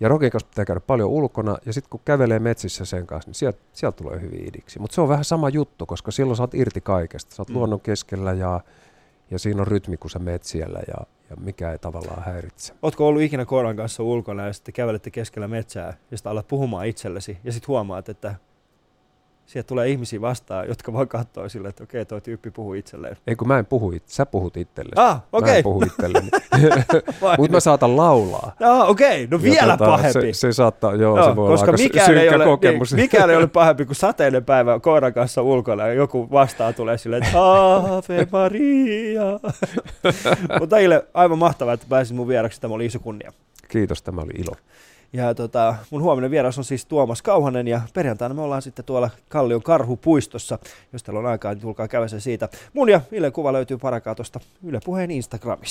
Ja Rokin kanssa pitää käydä paljon ulkona, ja sitten kun kävelee metsissä sen kanssa, niin sieltä, sieltä tulee hyvin idiksi. Mutta se on vähän sama juttu, koska silloin sä oot irti kaikesta. Sä oot mm. luonnon keskellä ja, ja siinä on rytmi, kun sä meet siellä ja, ja mikä ei tavallaan häiritse. Ootko ollut ikinä koiran kanssa ulkona ja sitten kävelette keskellä metsää ja sitten alat puhumaan itsellesi ja sitten huomaat, että sieltä tulee ihmisiä vastaan, jotka vaan katsoo sille, että okei, tuo tyyppi puhuu itselleen. Ei kun mä en puhu itse, sä puhut itsellesi. Ah, okei. Okay. Mä en puhu itselleni. Mutta mä saatan laulaa. Ah, okei, okay. no vielä tota, pahempi. Se, se, saattaa, joo, no, se voi koska olla mikään ei ole, kokemus. Niin, mikään ei ole pahempi kuin sateinen päivä koiran kanssa ulkona ja joku vastaan tulee silleen, että Ave Maria. Mutta aivan mahtavaa, että pääsit mun vieraksi. Tämä oli iso kunnia. Kiitos, tämä oli ilo. Ja tota, mun huominen vieras on siis Tuomas Kauhanen ja perjantaina me ollaan sitten tuolla Kallion Karhupuistossa. Jos teillä on aikaa, niin tulkaa käydä siitä. Mun ja Yle kuva löytyy parakaa tuosta Yle Puheen Instagramista.